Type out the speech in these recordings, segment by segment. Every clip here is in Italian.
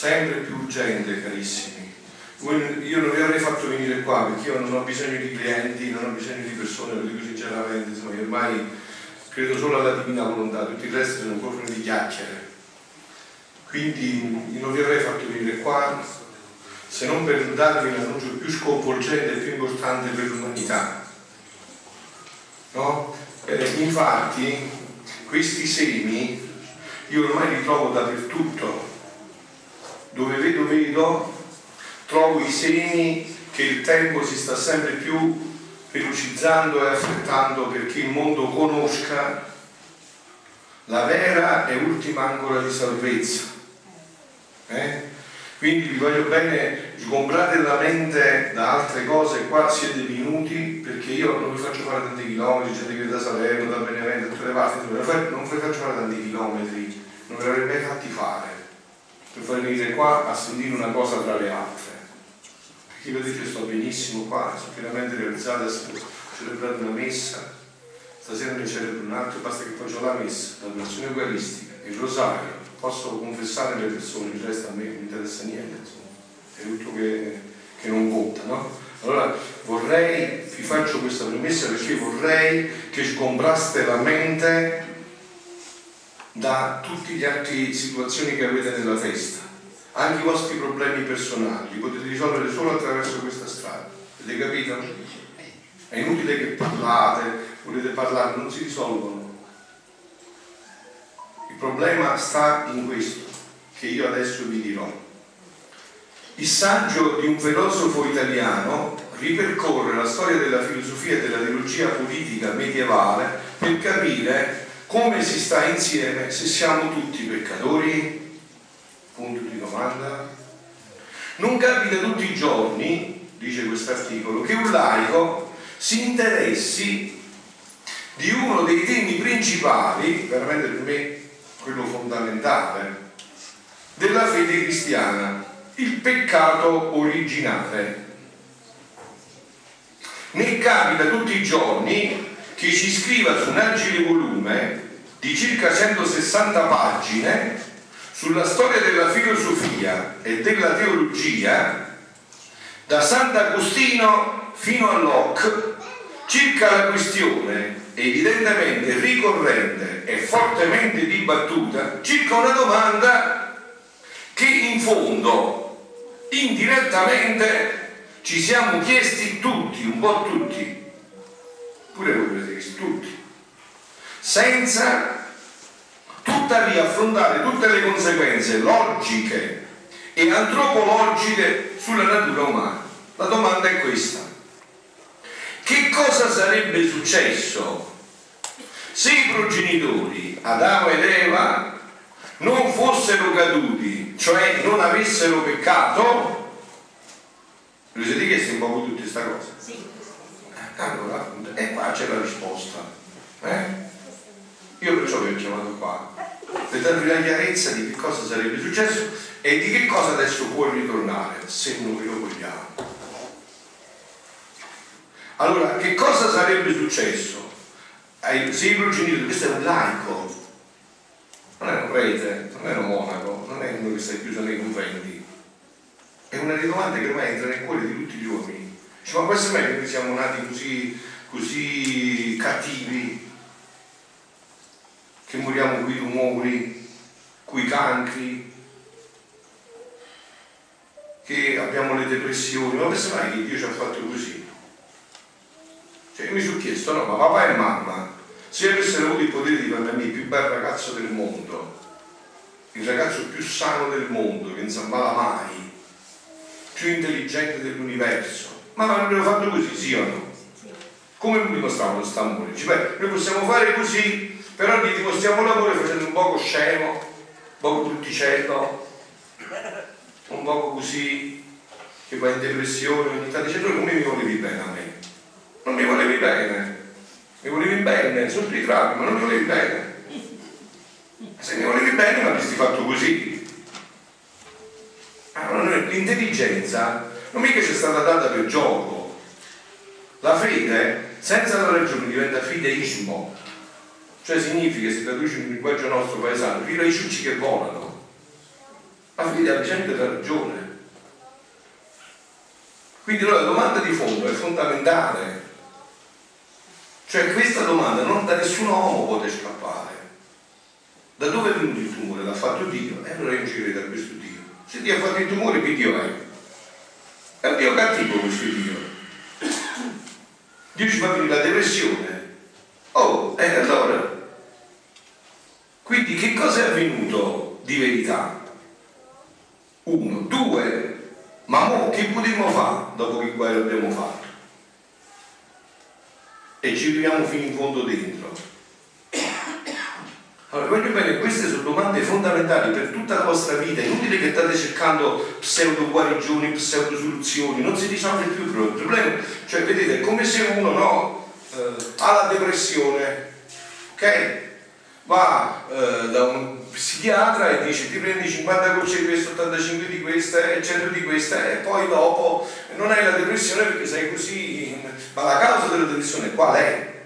sempre più urgente, carissimi. Io non vi avrei fatto venire qua perché io non ho bisogno di clienti, non ho bisogno di persone, lo dico sinceramente, insomma, io ormai credo solo alla divina volontà, tutto il resto sono un po' di chiacchiere. Quindi non vi avrei fatto venire qua se non per darvi l'annuncio più sconvolgente e più importante per l'umanità. No? Eh, infatti questi semi io ormai li trovo dappertutto, dove vedo vedo, trovo i semi che il tempo si sta sempre più velocizzando e affrettando perché il mondo conosca la vera e ultima ancora di salvezza. Eh? Quindi vi voglio bene, sgombrate la mente da altre cose, qua siete venuti perché io non vi faccio fare tanti chilometri, gente che da Salerno, da Benevento, da tutte le parti, non vi faccio fare tanti chilometri, non ve l'avrei mai fatti fare per venire qua a sentire una cosa tra le altre. Perché vedete sto benissimo qua, sono pienamente realizzata, celebrate una messa, stasera ne celebro un altro, basta che ho la messa, la versione eucaristica, il rosario, posso confessare le persone, il resto a me non interessa niente, insomma, è tutto che, che non conta, no? Allora vorrei, vi faccio questa premessa perché vorrei che sgombraste la mente da tutte le altre situazioni che avete nella testa, anche i vostri problemi personali, li potete risolvere solo attraverso questa strada. Avete capito? È inutile che parlate, volete parlare, non si risolvono problema sta in questo, che io adesso vi dirò. Il saggio di un filosofo italiano ripercorre la storia della filosofia e della teologia politica medievale per capire come si sta insieme se siamo tutti peccatori? Punto di domanda. Non capita tutti i giorni, dice quest'articolo, che un laico si interessi di uno dei temi principali, veramente per me quello fondamentale, della fede cristiana, il peccato originale. Ne capita tutti i giorni che ci scriva su un agile volume di circa 160 pagine sulla storia della filosofia e della teologia da Sant'Agostino fino a Locke circa la questione evidentemente ricorrente e fortemente dibattuta circa una domanda che in fondo indirettamente ci siamo chiesti tutti, un po' tutti, pure voi avete chiesto tutti, senza tuttavia affrontare tutte le conseguenze logiche e antropologiche sulla natura umana. La domanda è questa. Che cosa sarebbe successo se i progenitori Adamo ed Eva non fossero caduti, cioè non avessero peccato? Vi siete chiesti un po' tutte questa cosa? Allora, e qua c'è la risposta. Eh? Io perciò vi ho chiamato qua, per darvi la chiarezza di che cosa sarebbe successo e di che cosa adesso può ritornare, se noi lo vogliamo. Allora, che cosa sarebbe successo? Se i progenitori, questo è un laico, non è un prete, non è un monaco, non è uno che sta chiuso nei conventi. È una delle domande che ormai entra nel cuore di tutti gli uomini. Dice, ma questo è che siamo nati così, così cattivi, che moriamo qui tumori, qui cancri, che abbiamo le depressioni, ma questo mai che Dio ci ha fatto così? Cioè io mi sono chiesto, no, ma papà e mamma, se avessero avuto il potere di farmi il più bel ragazzo del mondo, il ragazzo più sano del mondo, che non s'ammala mai, più intelligente dell'universo, ma l'avrebbero fatto così, sì o no? Come mi dimostravano questo amore? Dice, noi possiamo fare così, però gli dimostriamo l'amore facendo un poco scemo, un poco brutticello, un poco così, che va in depressione, ogni tanto dice, come mi volevi bene a me? non mi volevi bene, mi volevi bene, sono ritravi, ma non mi volevi bene. Se mi volevi bene mi avresti fatto così. Allora, l'intelligenza non mica ci è stata data per gioco. La fede, senza la ragione, diventa fideismo. Cioè significa, si traduce in linguaggio nostro paesano, fino ai ciucci che volano. Ma figlia ha bisogno della ragione. Quindi la domanda di fondo è fondamentale. Cioè questa domanda non da nessun uomo può scappare. Da dove è venuto il tumore? L'ha fatto Dio? E allora io ci credo a questo Dio. Se Dio ha fatto il tumore, che Dio è? È un Dio cattivo questo Dio. Dio ci fa venire la depressione. Oh, e allora? Quindi che cosa è avvenuto di verità? Uno. Due. Ma mo che potremmo fare dopo che quello abbiamo fatto? E ci viviamo fino in fondo dentro. Allora, voglio bene, queste sono domande fondamentali per tutta la vostra vita. È inutile che state cercando pseudo guarigioni, pseudo soluzioni, non si risolve più il problema. Cioè, vedete, è come se uno no, eh, ha la depressione, ok? Va eh, da un psichiatra e dice ti prendi 50 gocce di questo, 85 di questa e 100 di questa e poi dopo non hai la depressione perché sei così. Ma la causa della depressione qual è?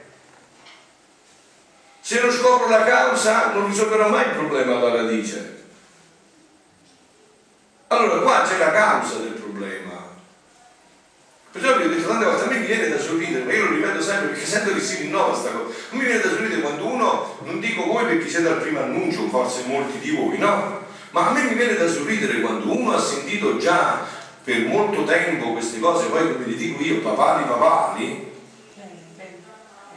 Se non scopro la causa non risolverò mai il problema alla radice. Allora qua c'è la causa del problema. Perciò vi ho detto tante volte, a me mi viene da sorridere, ma io lo ripeto sempre perché sento che si rinnova sta cosa. A me viene da sorridere quando uno, non dico voi perché siete al primo annuncio, forse molti di voi, no? Ma a me mi viene da sorridere quando uno ha sentito già per molto tempo queste cose, poi come vi dico io, papali papali,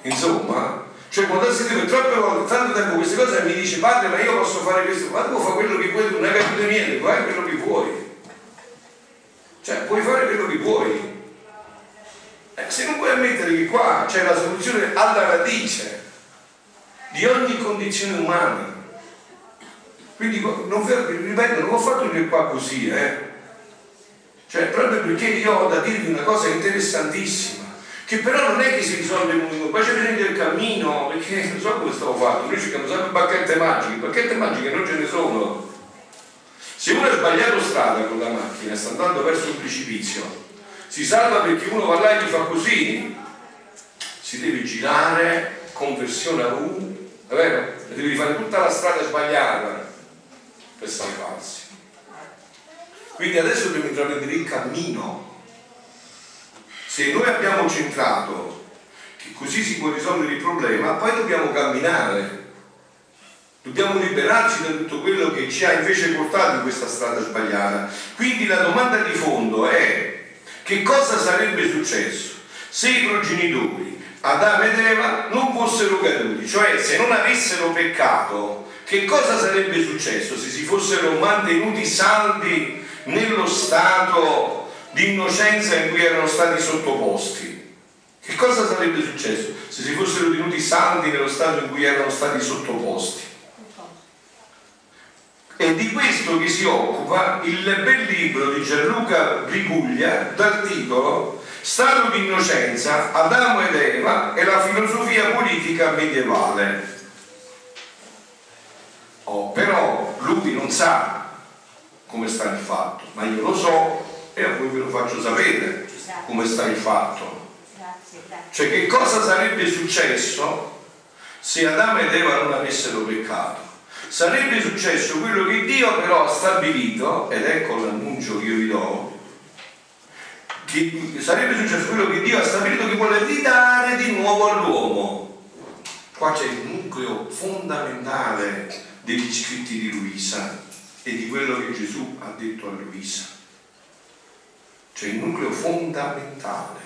insomma, cioè quando si deve troppe volte, tanto tempo queste cose mi dice padre ma io posso fare questo, ma tu fai quello che vuoi, tu non hai capito niente, fai quello che vuoi. Cioè puoi fare quello che vuoi. Eh, se non puoi ammettere che qua c'è la soluzione alla radice di ogni condizione umana. Quindi non, ripeto, non ho fatto venire qua così, eh. Cioè proprio perché io ho da dirvi una cosa interessantissima che però non è che si risolve il movimento, poi c'è bisogno del cammino, perché non so come stavo fatto, noi cerchiamo sempre bacchette magiche, bacchette magiche non ce ne sono. Se uno ha sbagliato strada con la macchina, sta andando verso un precipizio, si salva perché uno va là e gli fa così, si deve girare, conversione a U, è vero? E devi fare tutta la strada sbagliata per salvarsi. Quindi adesso dobbiamo intraprendere il cammino se noi abbiamo centrato che così si può risolvere il problema, poi dobbiamo camminare. Dobbiamo liberarci da tutto quello che ci ha invece portato in questa strada sbagliata. Quindi la domanda di fondo è che cosa sarebbe successo se i progenitori Adamo ed Eva non fossero caduti, cioè se non avessero peccato, che cosa sarebbe successo se si fossero mantenuti saldi nello stato di innocenza in cui erano stati sottoposti. Che cosa sarebbe successo se si fossero tenuti santi nello stato in cui erano stati sottoposti? È di questo che si occupa il bel libro di Gianluca Briguglia dal titolo Stato di innocenza, Adamo ed Eva e la filosofia politica medievale. Oh, però lui non sa come sta il fatto, ma io lo so e a voi ve lo faccio sapere come sta il fatto. Cioè che cosa sarebbe successo se Adamo ed Eva non avessero peccato? Sarebbe successo quello che Dio però ha stabilito, ed ecco l'annuncio che io vi do, che sarebbe successo quello che Dio ha stabilito che vuole ridare di nuovo all'uomo. Qua c'è il nucleo fondamentale degli scritti di Luisa e di quello che Gesù ha detto a Luisa cioè il nucleo fondamentale.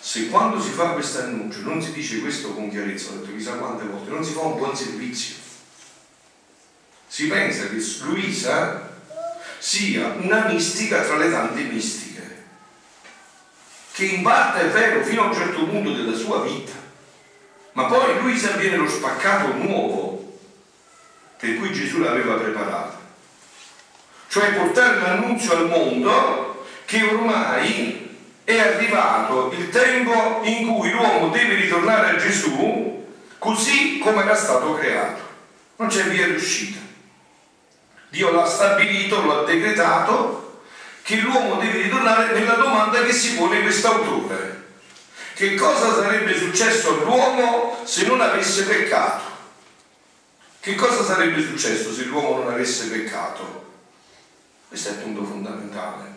Se quando si fa questo annuncio non si dice questo con chiarezza, ho detto chissà quante volte, non si fa un buon servizio. Si pensa che Luisa sia una mistica tra le tante mistiche, che in parte è vero fino a un certo punto della sua vita, ma poi Luisa viene lo spaccato nuovo per cui Gesù l'aveva preparata. Cioè portare l'annunzio al mondo che ormai è arrivato il tempo in cui l'uomo deve ritornare a Gesù così come era stato creato. Non c'è via d'uscita. Dio l'ha stabilito, lo ha decretato, che l'uomo deve ritornare nella domanda che si pone quest'autore. Che cosa sarebbe successo all'uomo se non avesse peccato? Che cosa sarebbe successo se l'uomo non avesse peccato? Questo è il punto fondamentale.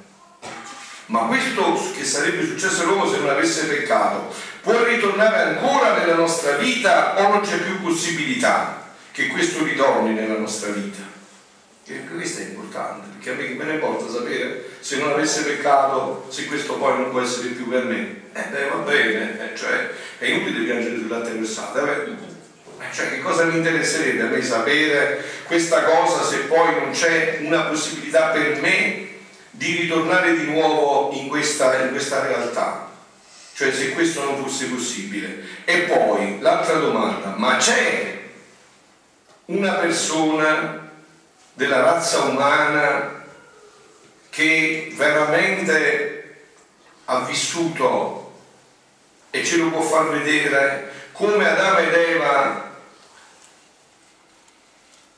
Ma questo che sarebbe successo all'uomo se non avesse peccato può ritornare ancora nella nostra vita o non c'è più possibilità che questo ritorni nella nostra vita? E questo è importante, perché a me, me ne importa sapere se non avesse peccato, se questo poi non può essere più per me. Eh beh, va bene, eh, cioè, è inutile piangere sul latte versato, eh? Cioè, che cosa mi interesserebbe a me sapere questa cosa se poi non c'è una possibilità per me di ritornare di nuovo in questa, in questa realtà? Cioè, se questo non fosse possibile. E poi, l'altra domanda, ma c'è una persona della razza umana che veramente ha vissuto e ce lo può far vedere come Adamo ed Eva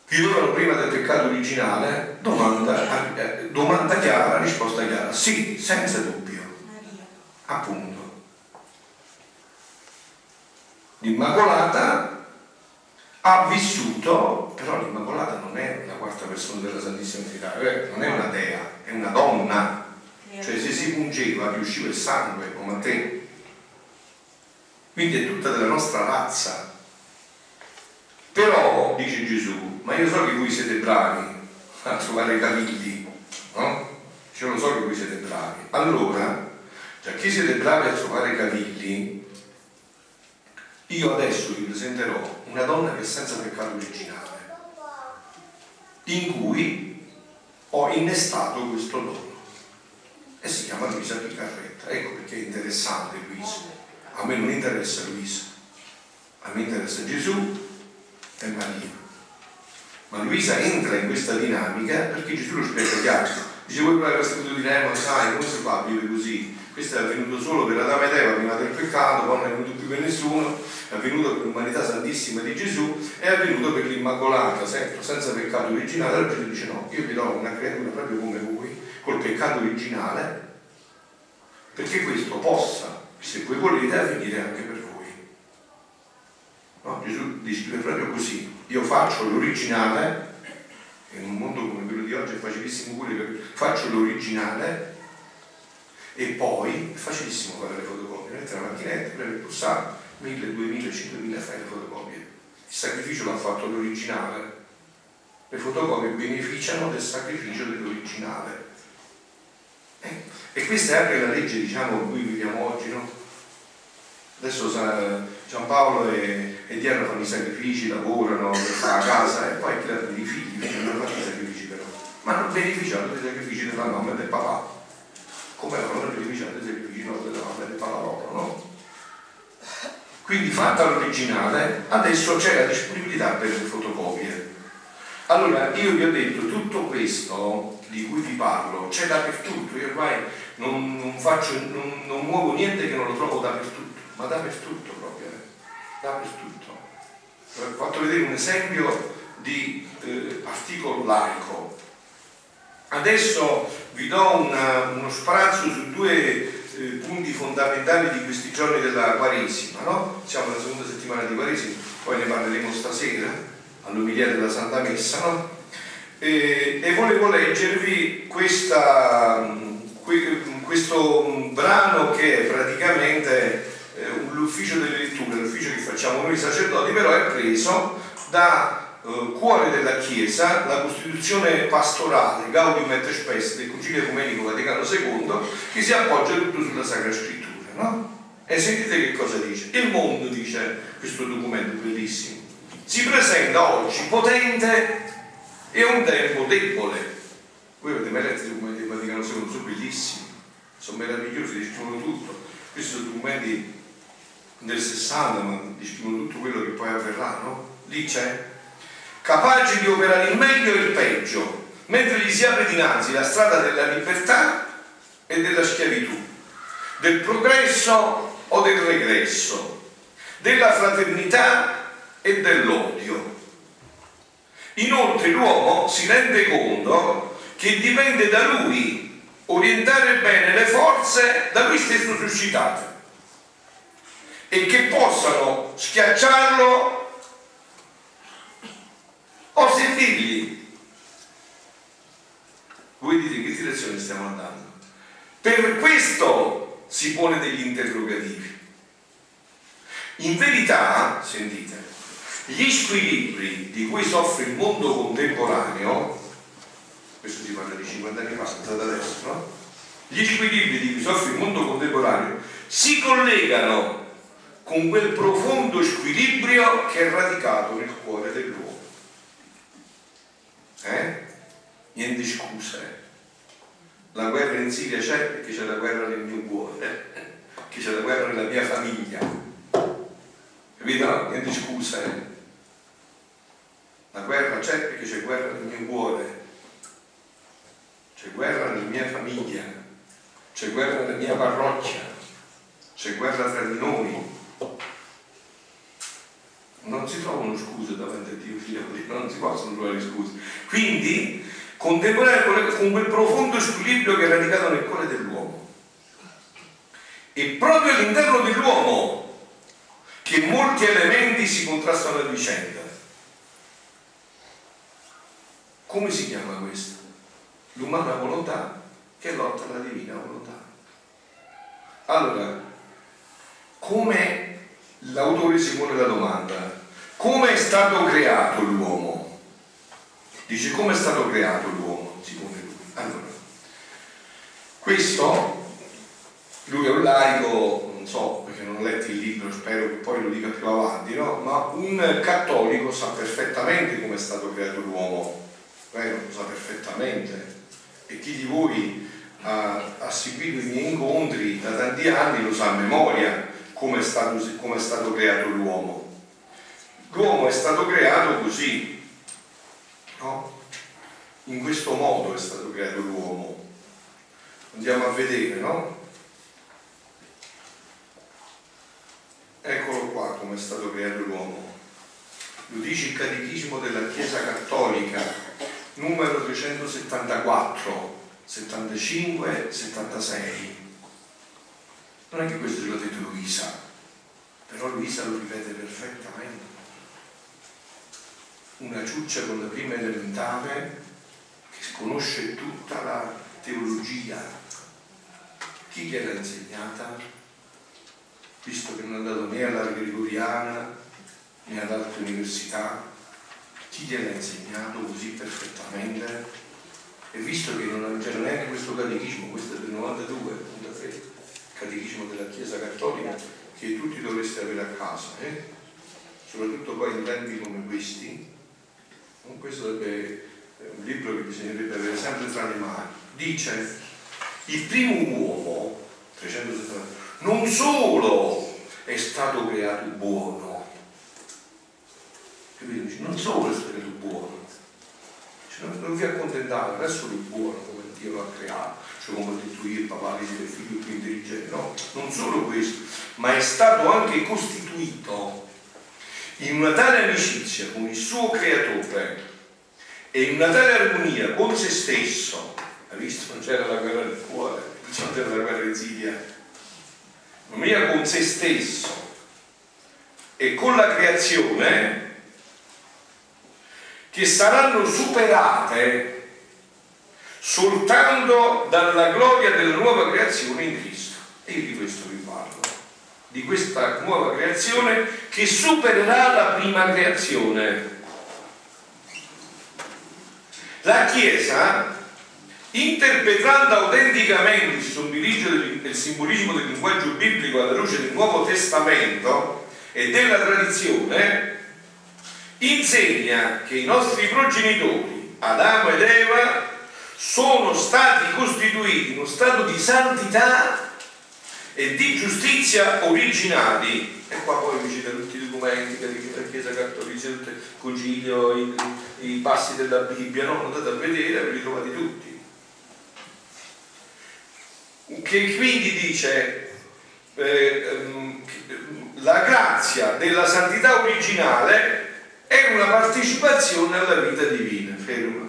vivevano prima del peccato originale? Domanda, eh, domanda chiara, risposta chiara. Sì, senza dubbio. Appunto. L'Immacolata ha vissuto, però l'Immacolata non è la quarta persona della Santissima Trinità, eh, non è una dea, è una donna. Cioè se si pungeva riusciva il sangue come a te. Quindi è tutta della nostra razza. Però, dice Gesù, ma io so che voi siete bravi a trovare cavigli, no? Cioè, lo so che voi siete bravi. Allora, già che siete bravi a trovare cavigli, io adesso vi presenterò una donna che è senza peccato originale, in cui ho innestato questo dono. E si chiama Luisa Picarretta. Ecco perché è interessante Luisa. A me non interessa Luisa, a me interessa Gesù e Maria. Ma Luisa entra in questa dinamica perché Gesù lo spiega chiaro. Dice, voi per questo di Nemo, sai, come si fa a vivere così? Questo è avvenuto solo per Adamo ed Eva prima del peccato, poi non è venuto più per nessuno, è avvenuto per l'umanità santissima di Gesù, è avvenuto per l'Immacolata, sempre senza peccato originale. Allora Gesù dice no, io vi do una creatura proprio come voi, col peccato originale, perché questo possa, se voi volete, avvenire anche per voi. No, Gesù descrive proprio così, io faccio l'originale, in un mondo come quello di oggi è facilissimo pure, faccio l'originale e poi è facilissimo fare le fotocopie, metti la macchinetta, prendi il pulsante, 1000, 2000, 5000 fai le fotocopie. Il sacrificio l'ha fatto l'originale. Le fotocopie beneficiano del sacrificio dell'originale. Eh? E questa è anche la legge, diciamo, in cui viviamo oggi, no? Adesso Giampaolo e, e Diana fanno i sacrifici, lavorano per la casa e poi creano dei figli, quindi non fanno i sacrifici però. Ma non beneficiano dei sacrifici della mamma e del papà come avevano beneficiato dei sacrifici della mamma e del papà loro, no? Quindi fatta l'originale, adesso c'è la disponibilità per le fotocopie. Allora, io vi ho detto, tutto questo di cui vi parlo c'è dappertutto, io ormai non, non, faccio, non, non muovo niente che non lo trovo dappertutto, ma dappertutto? Dappertutto. Ho fatto vedere un esempio di eh, articolo laico. Adesso vi do una, uno sprazzo su due eh, punti fondamentali di questi giorni della Quaresima, no? Siamo nella seconda settimana di Quaresima, poi ne parleremo stasera all'umilia della Santa Messa, no? E, e volevo leggervi questa, questo brano che praticamente eh, l'ufficio delle letture, l'ufficio che facciamo noi sacerdoti, però è preso da eh, cuore della Chiesa, la Costituzione pastorale Gaudium et Spes del Concilio Ecumenico Vaticano II, che si appoggia tutto sulla Sacra Scrittura. No? E sentite che cosa dice. Il mondo, dice questo documento bellissimo, si presenta oggi potente e un tempo debole. Voi avete mai letto i documenti del Vaticano II? Sono bellissimi, sono meravigliosi, descrivono tutto. Questi sono documenti del 60, ma descrivono tutto quello che poi avverrà, no? Lì c'è capaci di operare il meglio e il peggio, mentre gli si apre dinanzi la strada della libertà e della schiavitù, del progresso o del regresso, della fraternità e dell'odio. Inoltre l'uomo si rende conto che dipende da lui orientare bene le forze da lui stesso suscitate e che possano schiacciarlo o sentirgli. Voi dite in che direzione stiamo andando? Per questo si pone degli interrogativi. In verità, sentite, gli squilibri di cui soffre il mondo contemporaneo, questo si parla di 50 anni fa, da adesso, no? Gli squilibri di cui soffre il mondo contemporaneo si collegano con quel profondo squilibrio che è radicato nel cuore dell'uomo. Eh? Niente scuse. La guerra in Siria c'è perché c'è la guerra nel mio cuore, che c'è la guerra nella mia famiglia. Capito? Niente scuse. La guerra c'è perché c'è guerra nel mio cuore, c'è guerra nella mia famiglia, c'è guerra nella mia parrocchia, c'è guerra tra di noi. Non si trovano scuse davanti a Dio, figlio, non si possono trovare scuse. Quindi, contemporaneo con quel profondo squilibrio che è radicato nel cuore dell'uomo. E proprio all'interno dell'uomo che molti elementi si contrastano a vicenda. Come si chiama questo? L'umana volontà che lotta alla divina volontà. Allora, come l'autore si pone la domanda, come è stato creato l'uomo? Dice come è stato creato l'uomo? Si pone lui. Allora, questo, lui è un laico, non so perché non ho letto il libro, spero che poi lo dica più avanti, no? ma un cattolico sa perfettamente come è stato creato l'uomo lei lo sa perfettamente e chi di voi ha, ha, seguito i miei incontri da tanti anni lo sa a memoria come è stato, come è stato creato l'uomo. L'uomo è stato creato così, no? In questo modo è stato creato l'uomo. Andiamo a vedere, no? Eccolo qua come è stato creato l'uomo. Lo dice il Catechismo della Chiesa Cattolica, numero 374, 75, 76. Non è che questo ce l'ha detto Luisa, però Luisa lo ripete perfettamente. Una ciuccia con la prima elementare che conosce tutta la teologia. Chi gliel'ha insegnata? Visto che non è andato né alla Gregoriana né ad altre università, chi gliel'ha insegnato così perfettamente? E visto che non c'era neanche questo catechismo, questo è del 92, catechismo della Chiesa Cattolica, che tutti dovreste avere a casa, eh? soprattutto poi in tempi come questi, questo sarebbe un libro che bisognerebbe avere sempre tra le mani. Dice, il primo uomo, 370, non solo è stato creato buono, non solo è stato buono, cioè, non vi accontentate, non è buono come Dio lo ha creato, ha detto io, il papà, il figlio più intelligente, no, non solo questo, ma è stato anche costituito in una tale amicizia con il suo creatore e in una tale armonia con se stesso, hai visto? Non c'era la guerra del cuore, non c'era la guerra in Siria, armonia con se stesso. E con la creazione che saranno superate soltanto dalla gloria della nuova creazione in Cristo. E io di questo vi parlo, di questa nuova creazione che supererà la prima creazione. La Chiesa, interpretando autenticamente il simbolismo del linguaggio biblico alla luce del Nuovo Testamento e della tradizione, insegna che i nostri progenitori, Adamo ed Eva, sono stati costituiti in uno stato di santità e di giustizia originali. E qua poi vi cita tutti i documenti della Chiesa Cattolica, il Concilio, i, i, passi della Bibbia, no? andate a vedere, ve li trovate tutti. Che quindi dice eh, ehm, la grazia della santità originale è una partecipazione alla vita divina, ferma.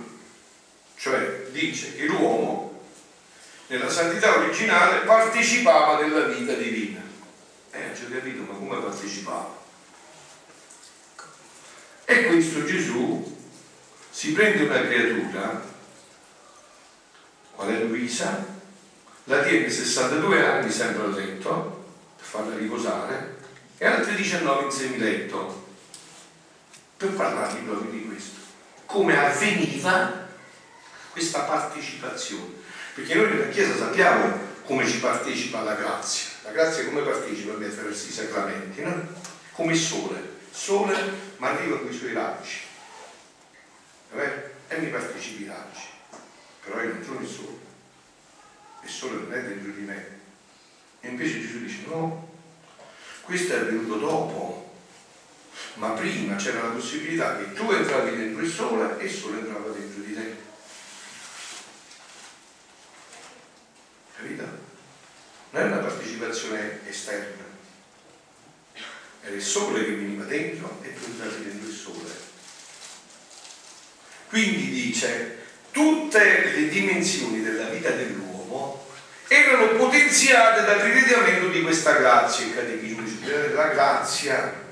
Cioè dice che l'uomo nella santità originale partecipava della vita divina. Eh, ci ho capito, ma come partecipava? E questo Gesù si prende una creatura sale Luisa, la tiene 62 anni sempre a letto per farla riposare e altri 19 in semiletto per parlargli proprio di questo. Come avveniva questa partecipazione. Perché noi nella Chiesa sappiamo come ci partecipa la grazia. La grazia come partecipa attraverso i sacramenti, no? Come il sole. Sole ma arriva con i suoi raggi. E mi partecipi i raggi. Però io non sono il sole. Il sole non è dentro di me. E invece Gesù dice no, questo è avvenuto dopo. Ma prima c'era la possibilità che tu entravi dentro il sole e il sole entrava dentro di te. Capito? Non è una partecipazione esterna, era il sole che veniva dentro e tu dentro il sole. Quindi dice, tutte le dimensioni della vita dell'uomo erano potenziate dal rivedimento di questa grazia, il catechismo dice, la grazia.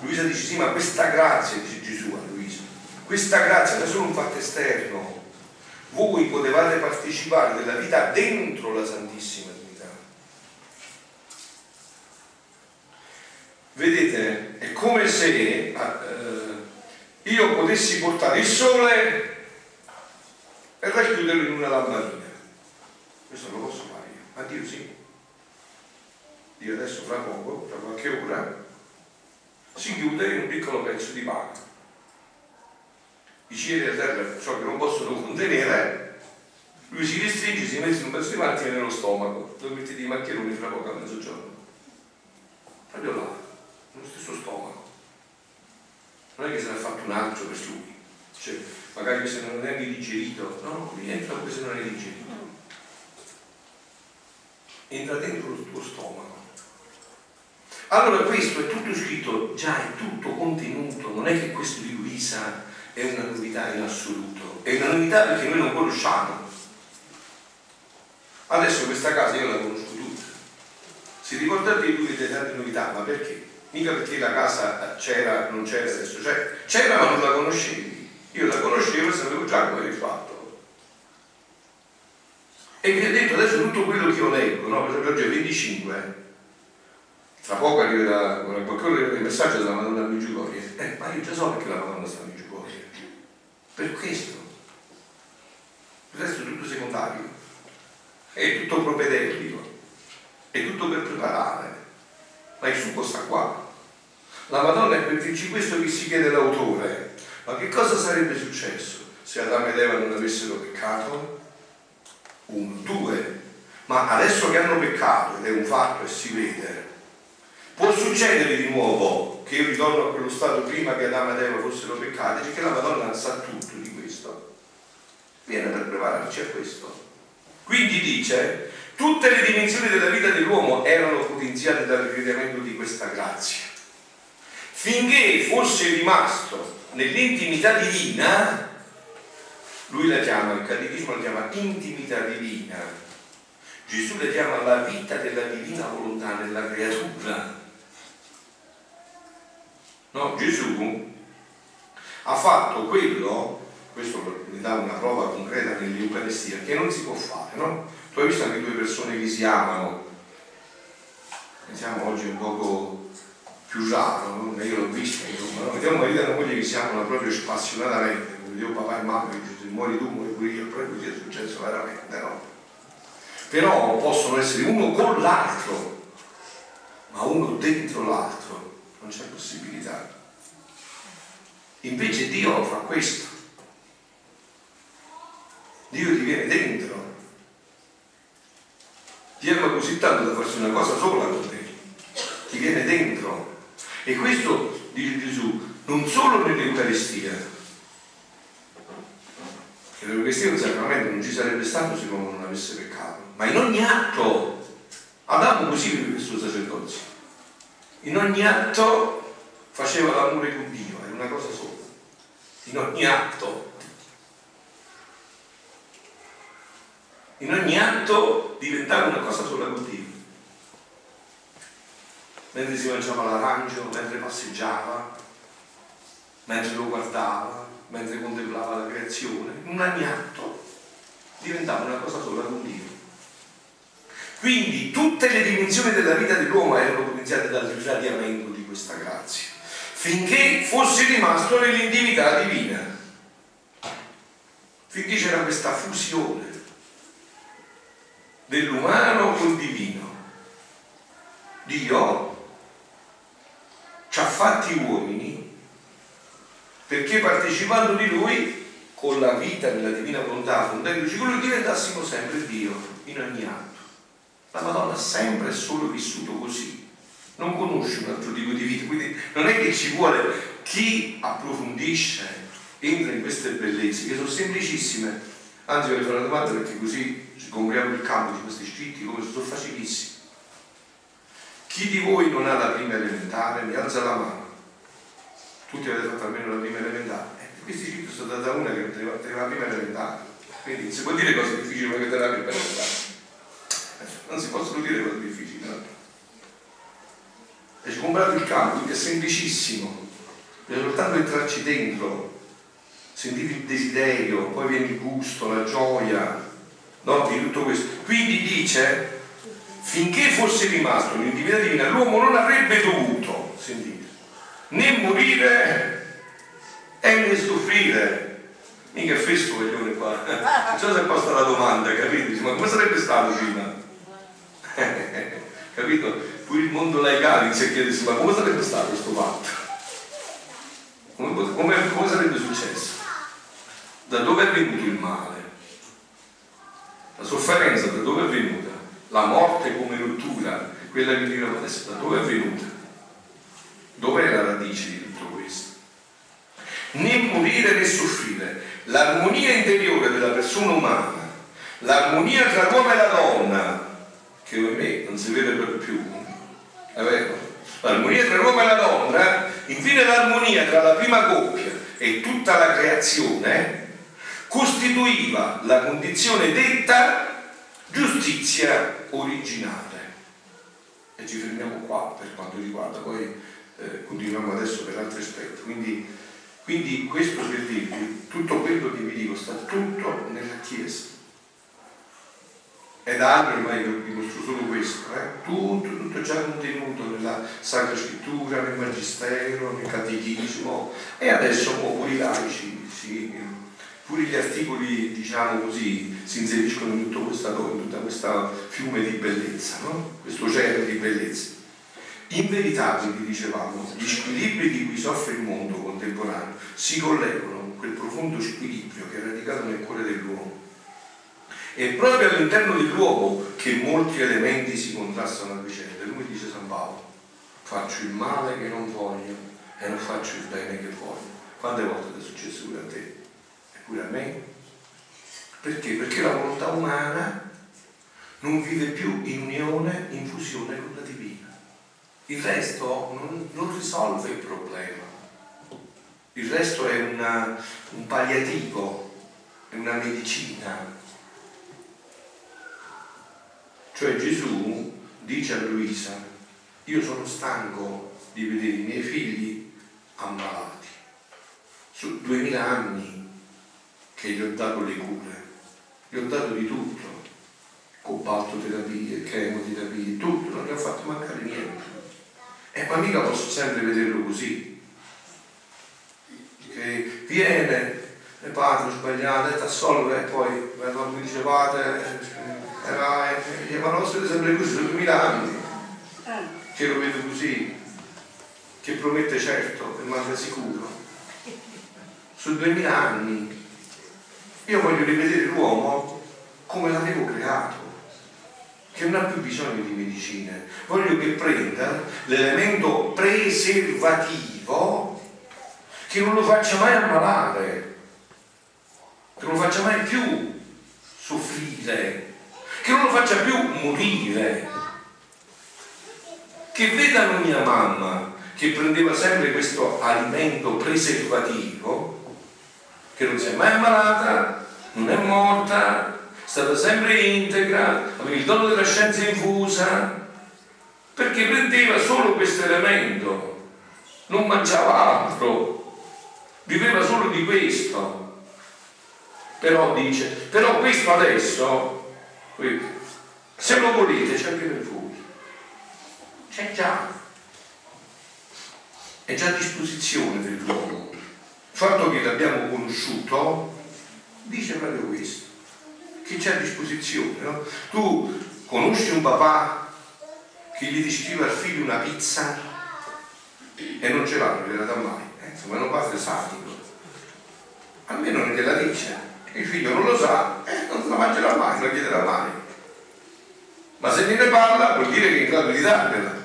Luisa dice sì, ma questa grazia, dice Gesù a Luisa, questa grazia non è solo un fatto esterno, voi potevate partecipare della vita dentro la Santissima Trinità. Vedete, è come se eh, io potessi portare il sole e racchiuderlo in una lampadina. Questo lo posso fare io, ma Dio sì. Dio adesso fra poco, fra qualche ora, si chiude in un piccolo pezzo di pane i cieli a terra ciò che non possono contenere, lui si restringe, si mette un pezzo di pane e nello stomaco, dove mette di maccheroni fra poco a mezzogiorno. Proprio là, nello stesso stomaco. Non è che se ne ha fatto un altro per lui, cioè, magari se non è digerito, no, lui entra come se non è digerito. Entra dentro il tuo stomaco. Allora questo è tutto scritto, già è tutto contenuto, non è che questo di Luisa è una novità in assoluto, è una novità perché noi non conosciamo. Adesso questa casa io la conosco tutta. Si ricordate di lui delle tante novità, ma perché? Mica perché la casa c'era, non c'era adesso, cioè, c'era ma non la conoscevi. Io la conoscevo e sapevo già come avevi fatto. E vi ho detto adesso tutto quello che io leggo, no? Per esempio oggi è 25, tra poco arriverà, qualche ora il messaggio della Madonna Meggiugorie. Eh, ma io già so perché la Madonna sta a Meggiugorie. Per questo. Il resto è tutto secondario. È tutto propedeutico. È tutto per preparare. Ma il succo sta qua. La Madonna è per dirci questo che si chiede l'autore. Ma che cosa sarebbe successo se Adamo ed Eva non avessero peccato? Uno, due. Ma adesso che hanno peccato, ed è un fatto e si vede, può succedere di nuovo che io ritorno a quello stato prima che Adamo ed Eva fossero peccati, perché la Madonna sa tutto di questo. Viene per prepararci a questo. Quindi dice, tutte le dimensioni della vita dell'uomo erano potenziate dal ricreamento di questa grazia. Finché fosse rimasto nell'intimità divina, lui la chiama, il catechismo la chiama intimità divina. Gesù la chiama la vita della divina volontà nella creatura No? Gesù ha fatto quello, questo mi dà una prova concreta nell'Eucaristia, che non si può fare. No? Tu hai visto anche due persone che si amano, pensiamo oggi un poco più raro, no? io l'ho visto, insomma, no? vediamo marito e una moglie che si amano proprio spassionatamente, come Dio papà e mamma, che se muori tu muori pure io, proprio così è successo veramente, no? Però possono essere uno con l'altro, ma uno dentro l'altro non c'è possibilità. Invece Dio fa questo. Dio ti viene dentro. Ti ama così tanto da farsi una cosa sola con te. Ti viene dentro. E questo, dice Gesù, non solo nell'Eucaristia, che l'Eucaristia è un sacramento, non ci sarebbe stato se l'uomo non avesse peccato, ma in ogni atto. Adamo così vive questo sacerdozio in ogni atto faceva l'amore con Dio, era una cosa sola, in ogni atto. In ogni atto diventava una cosa sola con Dio. Mentre si mangiava l'arancio, mentre passeggiava, mentre lo guardava, mentre contemplava la creazione, in ogni atto. diventava una cosa sola con Dio. Quindi tutte le dimensioni della vita dell'uomo erano potenziate dal radiamento di questa grazia, finché fosse rimasto nell'intimità divina, finché c'era questa fusione dell'umano col divino. Dio ci ha fatti uomini perché partecipando di Lui con la vita nella divina volontà, fondendoci con Lui, diventassimo sempre Dio in ogni atto. La Madonna ha sempre e solo vissuto così, non conosce un altro tipo di vita, quindi non è che ci vuole chi approfondisce, entra in queste bellezze, che sono semplicissime. Anzi, voglio fare una domanda perché così ci compriamo il campo di questi scritti, come sono facilissimi. Chi di voi non ha la prima elementare, mi alza la mano. Tutti avete fatto almeno la prima elementare. Eh, questi scritti sono da una che aveva la prima elementare. Quindi si può dire cose difficili perché te la prima elementare non si possono dire cose difficili, no? E ci comprato il campo, è semplicissimo, bisogna soltanto entrarci dentro, sentire il desiderio, poi viene il gusto, la gioia, no? di tutto questo. Quindi dice, finché fosse rimasto l'individuo divina, l'uomo non avrebbe dovuto, sentite, né morire e né soffrire. Mica fresco coglione qua. Non so se è posta la domanda, capite? Ma come sarebbe stato prima? capito? Pure il mondo laicale a chiedersi ma come sarebbe stato questo fatto? Come, come, come sarebbe successo? Da dove è venuto il male? La sofferenza da dove è venuta? La morte come rottura, quella che diremo adesso, da dove è venuta? Dov'è la radice di tutto questo? Né morire né soffrire. L'armonia interiore della persona umana, l'armonia tra l'uomo e la donna, che me non si vede per più. È vero? L'armonia tra l'uomo e la donna, infine l'armonia tra la prima coppia e tutta la creazione, costituiva la condizione detta giustizia originale. E ci fermiamo qua per quanto riguarda, poi eh, continuiamo adesso per altri aspetti. Quindi, quindi questo per dirvi, tutto quello che vi dico sta tutto nella Chiesa ed altro ormai vi dimostro solo questo, eh? tutto, tutto già contenuto nella Sacra Scrittura, nel Magistero, nel Catechismo e adesso pure i laici, sì, pure gli articoli, diciamo così, si inseriscono in tutto questo fiume di bellezza, no? questo oceano di bellezza. Verità, quindi dicevamo, gli squilibri di cui soffre il mondo contemporaneo si collegano con quel profondo squilibrio che è radicato nel cuore dell'uomo è proprio all'interno dell'uomo che molti elementi si contrastano a vicenda. Lui dice San Paolo, faccio il male che non voglio e non faccio il bene che voglio. Quante volte è successo pure a te? Pure a me? Perché? Perché la volontà umana non vive più in unione, in fusione con la divina. Il resto non, non risolve il problema. Il resto è una, un palliativo, è una medicina, cioè Gesù dice a Luisa, io sono stanco di vedere i miei figli ammalati. Su duemila anni che gli ho dato le cure, gli ho dato di tutto, cobaltoterapie, chemoterapie, tutto, non gli ho fatto mancare niente. E ma mica posso sempre vederlo così. Che viene, e padre ho sbagliato, e t'assolve, e poi mi dice padre, era, eh, ma nostro sempre così, sono duemila anni che lo vedo così, che promette certo e manca sicuro. Sono duemila anni. Io voglio rivedere l'uomo come l'avevo creato, che non ha più bisogno di medicine. Voglio che prenda l'elemento preservativo che non lo faccia mai ammalare, che non lo faccia mai più soffrire, che non lo faccia più morire. Che vedano mia mamma che prendeva sempre questo alimento preservativo, che non si è mai ammalata, non è morta, è stata sempre integra, aveva il dono della scienza infusa, perché prendeva solo questo elemento, non mangiava altro, viveva solo di questo. Però dice, però questo adesso, se lo volete c'è anche per voi. C'è già. È già a disposizione dell'uomo. Il fatto che l'abbiamo conosciuto dice proprio questo, che c'è a disposizione. No? Tu conosci un papà che gli descrive al figlio una pizza e non ce l'ha, non gliela dà mai. Eh, insomma, è un padre sadico. Almeno non gliela dice. Il figlio non lo sa, eh, non la mangerà mai, non chiederà mai. Ma se gliene parla vuol dire che è in grado di dargliela.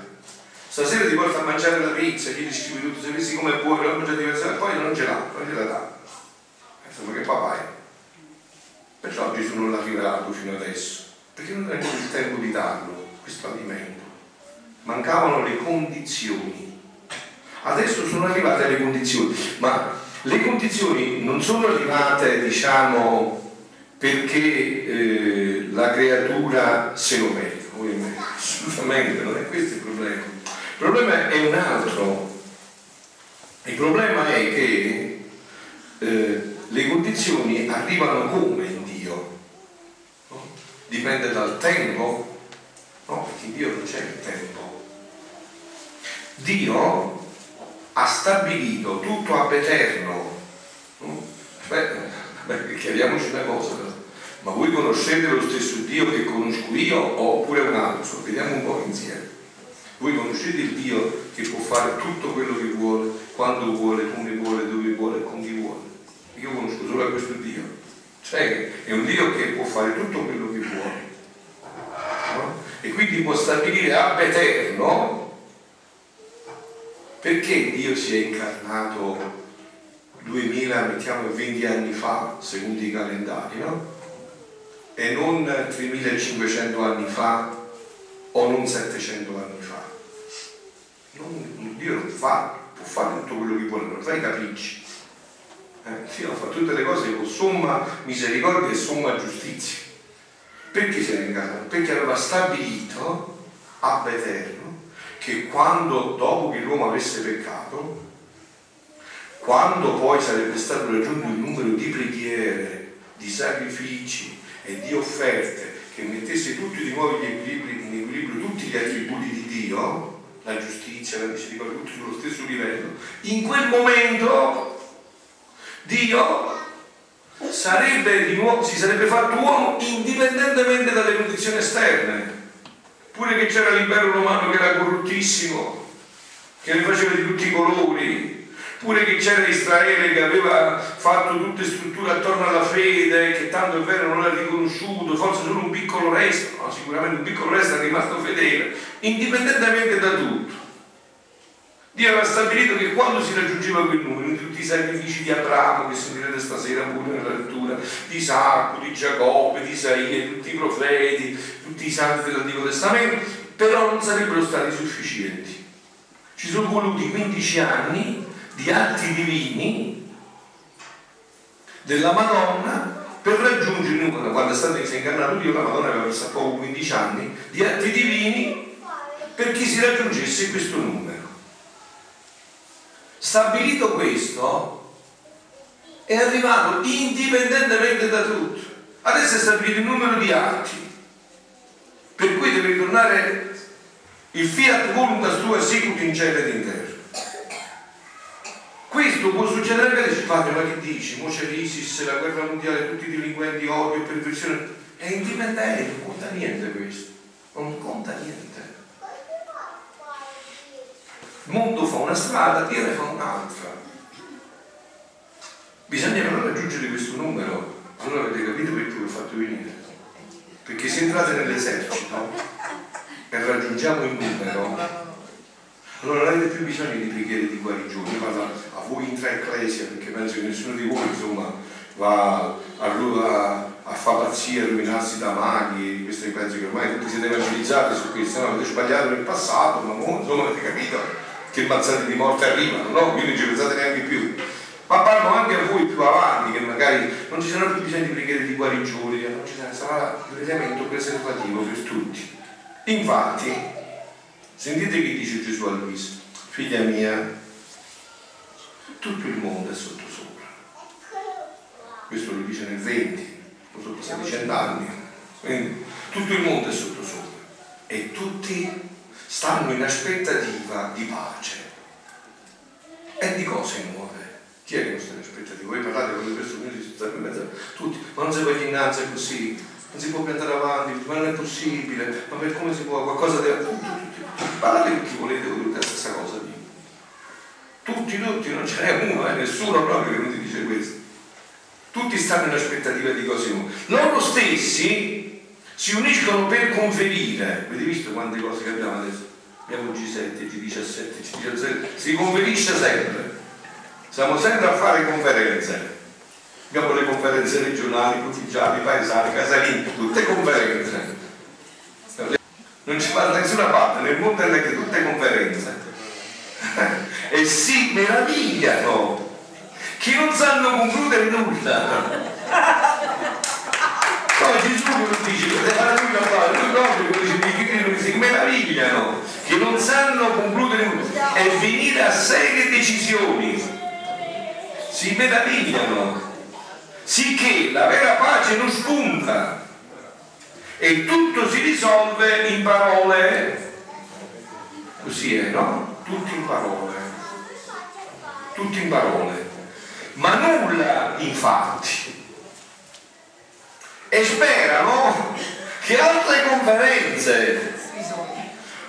Stasera ti porta a mangiare la pizza, gli descrivi tutto, se vedi come puoi, lo mangia diversa, poi non ce l'ha, non gliela dà. Insomma, che papà è. Perciò Gesù non l'ha rivelato fino adesso, perché non era il tempo di darlo, questo alimento. Mancavano le condizioni. Adesso sono arrivate le condizioni, ma le condizioni non sono arrivate, diciamo, perché eh, la creatura se lo merita, assolutamente, non è questo il problema. Il problema è un altro. Il problema è che eh, le condizioni arrivano come in Dio? No? Dipende dal tempo? No, perché in Dio non c'è il tempo. Dio ha stabilito tutto ab eterno. Beh, chiariamoci una cosa, ma voi conoscete lo stesso Dio che conosco io oppure un altro? Vediamo un po' insieme. Voi conoscete il Dio che può fare tutto quello che vuole, quando vuole, come vuole, dove vuole con chi vuole. Io conosco solo questo Dio. Cioè è un Dio che può fare tutto quello che vuole. No? E quindi può stabilire ab eterno perché Dio si è incarnato 2000, mettiamo 20 anni fa, secondo i calendari, no? E non 3500 anni fa o non 700 anni fa. Non, Dio non fa, può fare tutto quello che vuole, non fa i capricci. Eh, Dio fa tutte le cose con somma misericordia e somma giustizia. Perché si è incarnato? Perché aveva stabilito ab eterno che quando, dopo che l'uomo avesse peccato, quando poi sarebbe stato raggiunto il numero di preghiere, di sacrifici e di offerte che mettesse tutti di nuovo in equilibrio tutti gli attributi di Dio, la giustizia, la misericordia, tutti sullo stesso livello, in quel momento Dio sarebbe di nuovo, si sarebbe fatto uomo indipendentemente dalle condizioni esterne. Pure che c'era l'impero romano che era corruttissimo, che ne faceva di tutti i colori, pure che c'era Israele che aveva fatto tutte strutture attorno alla fede, che tanto è vero non l'ha riconosciuto, forse solo un piccolo resto, no, sicuramente un piccolo resto è rimasto fedele, indipendentemente da tutto. Dio aveva stabilito che quando si raggiungeva quel numero, in tutti i sacrifici di Abramo, che sentirete stasera pure nella lettura, di Isacco, di Giacobbe, di Isaia, tutti i profeti, tutti i santi dell'Antico Testamento, però non sarebbero stati sufficienti. Ci sono voluti 15 anni di atti divini della Madonna per raggiungere quando è stato incarnato Dio, la Madonna aveva messo a poco 15 anni di atti divini perché si raggiungesse questo numero. Stabilito questo, è arrivato indipendentemente da tutto. Adesso è stabilito il numero di atti, per cui deve ritornare il fiat voluntas tua sicut in cielo ed in terra. Questo può succedere anche adesso, padre, ma che dici? Mo c'è l'ISIS, la guerra mondiale, tutti i delinquenti, odio, perversione. È indipendente, non conta niente questo. Non conta niente. Il mondo fa una strada, Dio ne fa un'altra. Bisogna però raggiungere questo numero. Allora avete capito perché vi ho fatto venire? Perché se entrate nell'esercito e raggiungiamo il numero, allora non avete più bisogno di preghiere di guarigione. Io parlo a voi ecclesia perché penso che nessuno di voi insomma va a, a, a fare pazzia, a rovinarsi da maghi, questo penso che ormai tutti siete evangelizzati su questo, no? avete sbagliato nel passato, ma mo, insomma avete capito che mazzate di morte arrivano, no? Quindi non ci pensate neanche più. Ma parlo anche a voi più avanti, che magari non ci sarà più bisogno di preghiere di guarigione, non ci sarà un elemento preservativo per tutti. Infatti, sentite che dice Gesù a Luisa, figlia mia, tutto il mondo è sotto sopra. questo lo dice nel 20, sono passati cent'anni, quindi tutto il mondo è sotto sopra. E tutti stanno in aspettativa di pace. E di cose nuove. Chi è che non sta in aspettativa? Voi parlate con le persone, tutti, ma non si può innanzi così, non si può andare avanti, ma non è possibile, ma per come si può, qualcosa deve... Parlate con chi volete, voi la stessa cosa. Tutti, tutti, non ce n'è uno, eh, nessuno proprio che non ti dice questo. Tutti stanno in aspettativa di cose nuove. Loro stessi si uniscono per conferire. Avete visto quante cose che abbiamo adesso? Abbiamo G7, G17, G17, si conferisce sempre. Siamo sempre a fare conferenze. Abbiamo le conferenze regionali, ufficiali, paesali, casalini, tutte conferenze. Non ci va da nessuna parte, nel mondo è che tutte conferenze. e si meravigliano che non sanno concludere nulla. Poi Gesù non dice che fare nulla fare, lui proprio dice di che si meravigliano, che non sanno concludere nulla e venire a serie decisioni. Si meravigliano, sicché la vera pace non spunta e tutto si risolve in parole. Così è, no? Tutto in parole. Tutto in parole. Ma nulla in fatti. E sperano che altre conferenze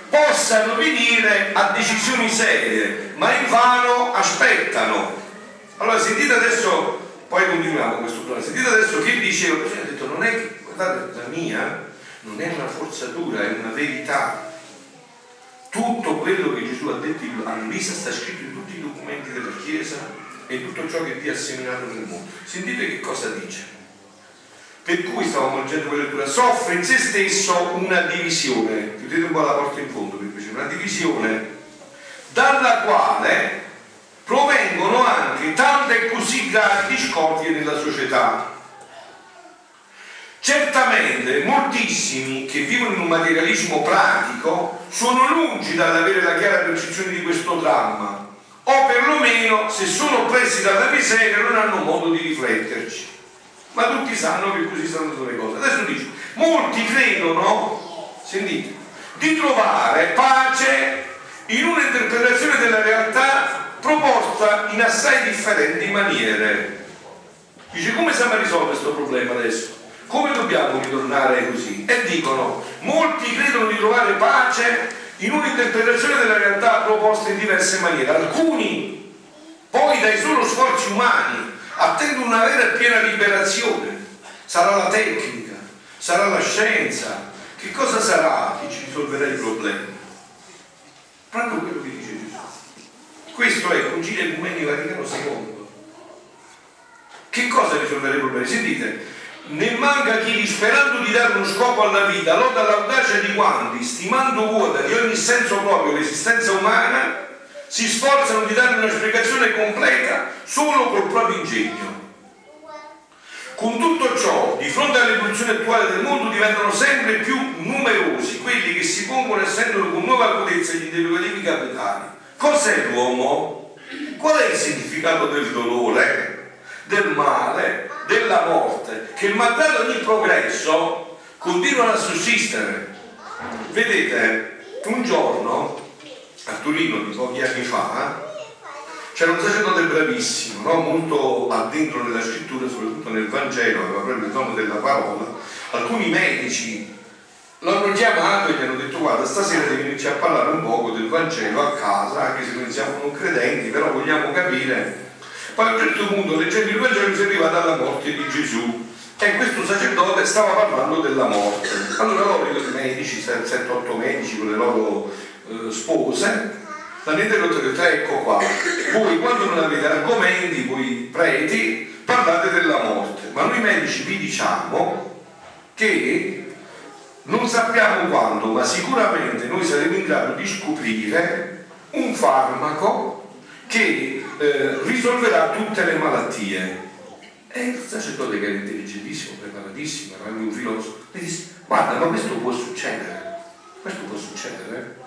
possano venire a decisioni serie, ma in vano aspettano. Allora sentite adesso, poi continuiamo questo problema, sentite adesso che diceva, ha detto non è che, guardate, la mia non è una forzatura, è una verità. Tutto quello che Gesù ha detto a Luisa sta scritto in tutti i documenti della Chiesa e tutto ciò che Dio ha seminato nel mondo. Sentite che cosa dice. Per cui stavamo leggendo quella lettura, soffre in se stesso una divisione, chiudete un po' la porta in fondo per piacere, una divisione dalla quale provengono anche tante così gravi discordie nella società Certamente moltissimi che vivono in un materialismo pratico sono lungi dall'avere la chiara percezione di questo dramma, o perlomeno se sono presi dalla miseria non hanno modo di rifletterci. Ma tutti sanno che così stanno le cose. Adesso dice, molti credono, sentite, di trovare pace in un'interpretazione della realtà proposta in assai differenti maniere. Dice, come stiamo a risolvere questo problema adesso? Come dobbiamo ritornare così? E dicono, molti credono di trovare pace in un'interpretazione della realtà proposta in diverse maniere. Alcuni, poi dai solo sforzi umani, attendono una vera e piena liberazione. Sarà la tecnica, sarà la scienza. Che cosa sarà che ci risolverà i problemi? Proprio quello che dice Gesù. Questo è il Concilio Ecumenico Vaticano II. Che cosa risolverà i problemi? Sentite, ne manca chi disperando di dare uno scopo alla vita loda l'audacia di quanti, stimando vuota di ogni senso proprio l'esistenza umana, si sforzano di dare una spiegazione completa solo col proprio ingegno. Con tutto ciò, di fronte all'evoluzione attuale del mondo, diventano sempre più numerosi quelli che si pongono e sentono con nuova acutezza gli interrogativi capitali. Cos'è l'uomo? Qual è il significato del dolore, del male, della morte, che malgrado ogni progresso continuano a sussistere. Vedete, un giorno a Torino di pochi anni fa c'era un sacerdote bravissimo, no? molto addentro nella scrittura, soprattutto nel Vangelo, aveva proprio il dono della parola. Alcuni medici l'hanno chiamato e gli hanno detto guarda stasera devi iniziare a parlare un poco del Vangelo a casa, anche se noi siamo non credenti, però vogliamo capire poi a un certo punto, leggendo il Vangelo, si arriva dalla morte di Gesù. E questo sacerdote stava parlando della morte. Allora loro, i medici, 7-8 medici con le loro eh, spose, l'hanno interrotto e detto ecco qua, voi quando non avete argomenti, voi preti, parlate della morte, ma noi medici vi diciamo che non sappiamo quando, ma sicuramente noi saremo in grado di scoprire un farmaco che eh, risolverà tutte le malattie. E il sacerdote che era intelligentissimo, preparatissimo, era anche un filosofo, mi disse, guarda, ma questo può succedere, questo può succedere.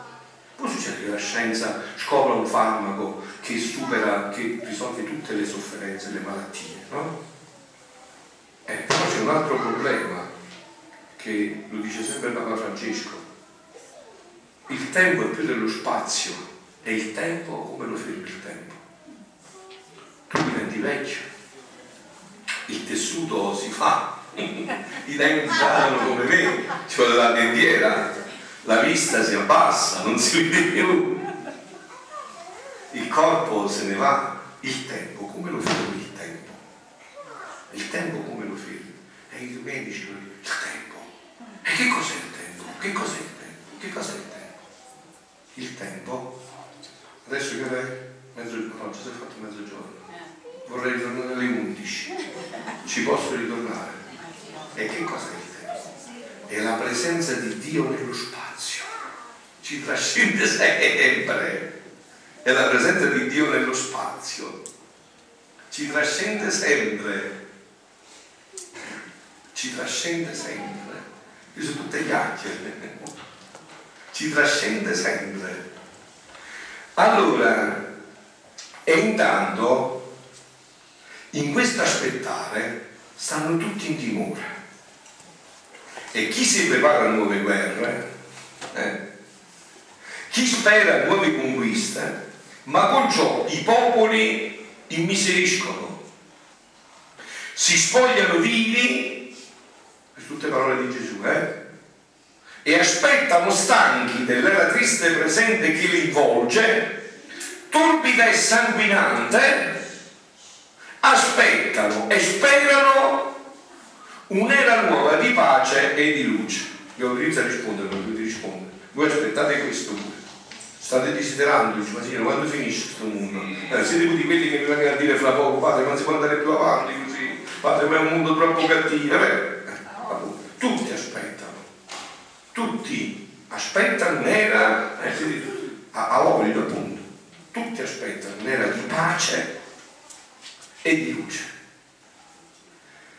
Può succedere che la scienza scopra un farmaco che supera, che risolve tutte le sofferenze, le malattie, no? Eh, però c'è un altro problema che lo dice sempre Papa Francesco. Il tempo è più dello spazio e il tempo come lo fermi il tempo? Tu diventi vecchio, il tessuto si fa, i denti cadono come me, ci vuole la dendiera, la vista si abbassa, non si vede più, il corpo se ne va, il tempo come lo fermi il tempo? Il tempo come lo fermi? E i medici dicono, il tempo. E che cos'è il tempo? Che cos'è il tempo? Che cos'è il tempo? Il tempo? Adesso che è mezzogiorno, no, già si è fatto mezzogiorno. Vorrei ritornare alle 11. Ci posso ritornare? E che cos'è il tempo? È la presenza di Dio nello spazio. Ci trascende sempre. È la presenza di Dio nello spazio. Ci trascende sempre. Ci trascende sempre. Io sono tutte chiacchiere. Ci trascende sempre. Allora, e intanto in questo aspettare stanno tutti in timore. E chi si prepara a nuove guerre, eh, chi spera a nuove conquiste, ma con ciò i popoli immiseriscono, si spogliano vivi, tutte parole di Gesù, eh? e aspettano stanchi dell'era triste presente che li avvolge, turbida e sanguinante, aspettano e sperano un'era nuova di pace e di luce. Io inizio a rispondere, non ti rispondere. Voi aspettate questo pure. State desiderando, dice, ma signore, quando finisce questo mondo? Eh, siete tutti quelli che mi vengono a dire fra poco, padre, non si può andare più avanti così, padre, ma è un mondo troppo cattivo. Eh, tutti aspettano, tutti aspettano un'era, eh, a, a voglia appunto, tutti aspettano un'era di pace e di luce.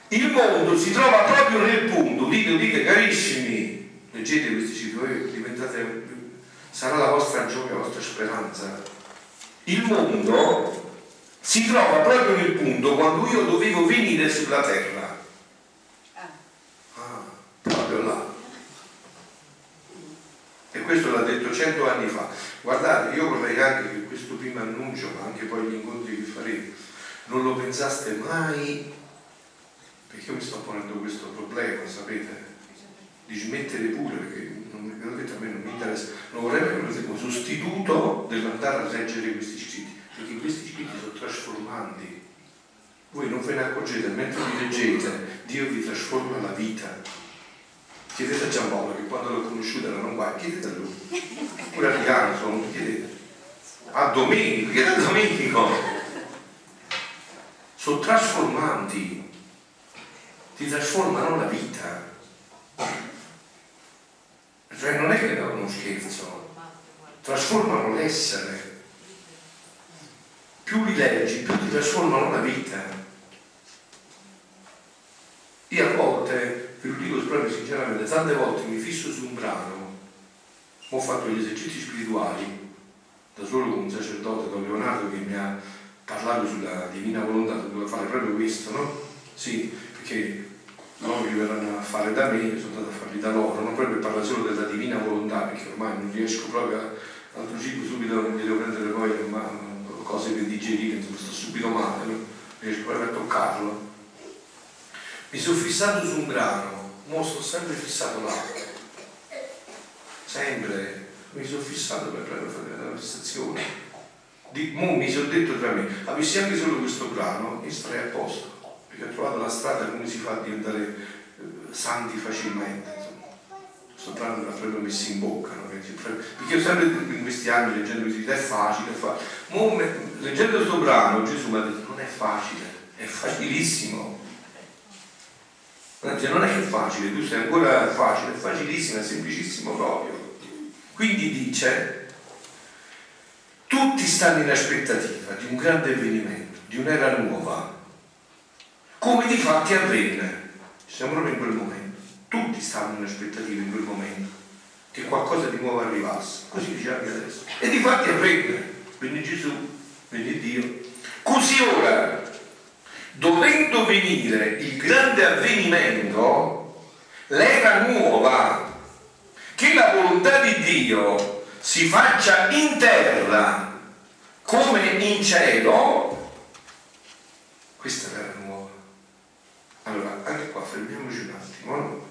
Il mondo si trova proprio nel punto, udite, udite carissimi, leggete questi cifre, diventate, sarà la vostra gioia, la vostra speranza. Il mondo si trova proprio nel punto quando io dovevo venire sulla terra. Ah, proprio là. E questo l'ha detto cento anni fa. Guardate, io vorrei anche che questo primo annuncio, ma anche poi gli incontri che faremo, non lo pensaste mai, perché io mi sto ponendo questo problema, sapete, di smettere pure, perché non, a me non mi interessa, non vorrei che lo come sostituto dell'andare a leggere questi scritti, perché questi scritti sono trasformanti. Voi non ve ne accorgete, mentre li leggete, Dio vi trasforma la vita. Chiedete a Giampaolo che quando l'ho conosciuta era non qua, chiedete a lui. Pure a Piano chiedete. A Domenico, chiedete a Domenico sono trasformanti, ti trasformano la vita. Cioè non è che è uno scherzo, trasformano l'essere. Più li leggi, più ti trasformano la vita. Io a volte, ve lo dico proprio sinceramente, tante volte mi fisso su un brano, ho fatto gli esercizi spirituali, da solo con un sacerdote, Don Leonardo, che mi ha parlare sulla divina volontà, dovevo fare proprio questo, no? Sì, perché loro mi verranno a fare da me, sono andato a farli da loro, non proprio parlare solo della divina volontà, perché ormai non riesco proprio a, altro cibo subito, mi devo prendere poi ma, cose per digerire, insomma, sto subito male, non riesco proprio a toccarlo. Mi sono fissato su un grano, mo sto sempre fissato là, sempre, mi sono fissato per fare la fissazione di, mo mi sono detto tra me, avessi anche solo questo brano e starei a posto, perché ho trovato la strada come si fa a diventare eh, santi facilmente. Questo brano l'ha proprio messo in bocca, no? perché io sempre in questi anni leggendo questi è facile, è facile. Mo, leggendo questo brano Gesù mi ha detto non è facile, è facilissimo. Cioè, non è che è facile, tu sei ancora facile, è facilissimo, è semplicissimo proprio. Quindi dice, tutti stanno in aspettativa di un grande avvenimento, di un'era nuova, come di fatti avvenne. Siamo proprio in quel momento. Tutti stanno in aspettativa in quel momento che qualcosa di nuovo arrivasse. Così dice anche adesso. E di fatti avvenne. Venne Gesù, venne Dio. Così ora dovendo venire il grande avvenimento, l'era nuova, che la volontà di Dio si faccia in terra come in cielo, questa è l'era nuova. Allora, anche qua fermiamoci un attimo no?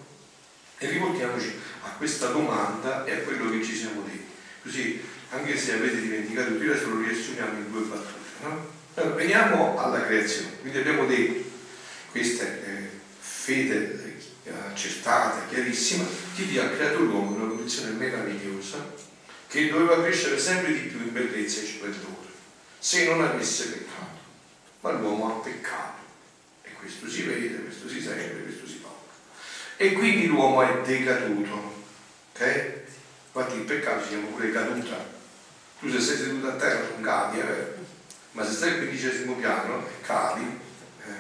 e riportiamoci a questa domanda e a quello che ci siamo detti. Così, anche se avete dimenticato, io adesso lo riassumiamo in due battute. No? Allora, veniamo alla creazione. Quindi abbiamo detto, questa è fede accertata, chiarissima, che Dio ha creato l'uomo in una condizione meravigliosa che doveva crescere sempre di più in bellezza e splendore, se non avesse peccato. Ma l'uomo ha peccato e questo si vede, questo si sente, questo si fa. E quindi l'uomo è decaduto. Ok? Infatti il peccato si chiama pure caduta. Tu se sei seduto a terra non cadi, è Ma se stai al quindicesimo piano e cadi, eh,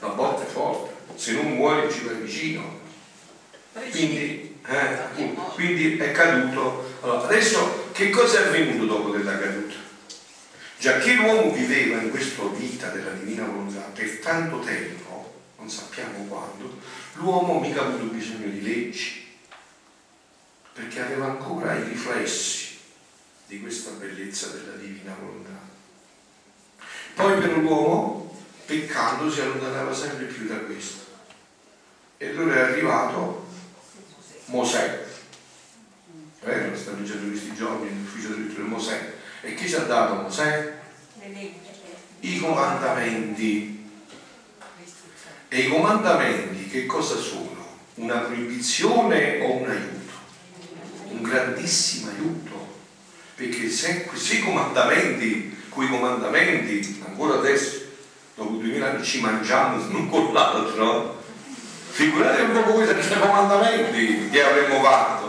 la botta è forte. Se non muori ci vai vicino. Quindi, eh, quindi è caduto. Allora, adesso che cosa è avvenuto dopo della caduta? Già che l'uomo viveva in questa vita della divina volontà per tanto tempo, non sappiamo quando, l'uomo mica ha avuto bisogno di leggi, perché aveva ancora i riflessi di questa bellezza della divina volontà. Poi per l'uomo, peccando, si allontanava sempre più da questo. E allora è arrivato Mosè. Eh, lo sta leggendo questi giorni nell'ufficio del di Mosè. E chi ci ha dato Mosè? I comandamenti. E i comandamenti che cosa sono? Una proibizione o un aiuto? un grandissimo aiuto, perché se questi comandamenti, quei comandamenti, ancora adesso, dopo duemila anni ci mangiamo l'uno con l'altro, figurate un po' voi senza comandamenti che avremmo fatto.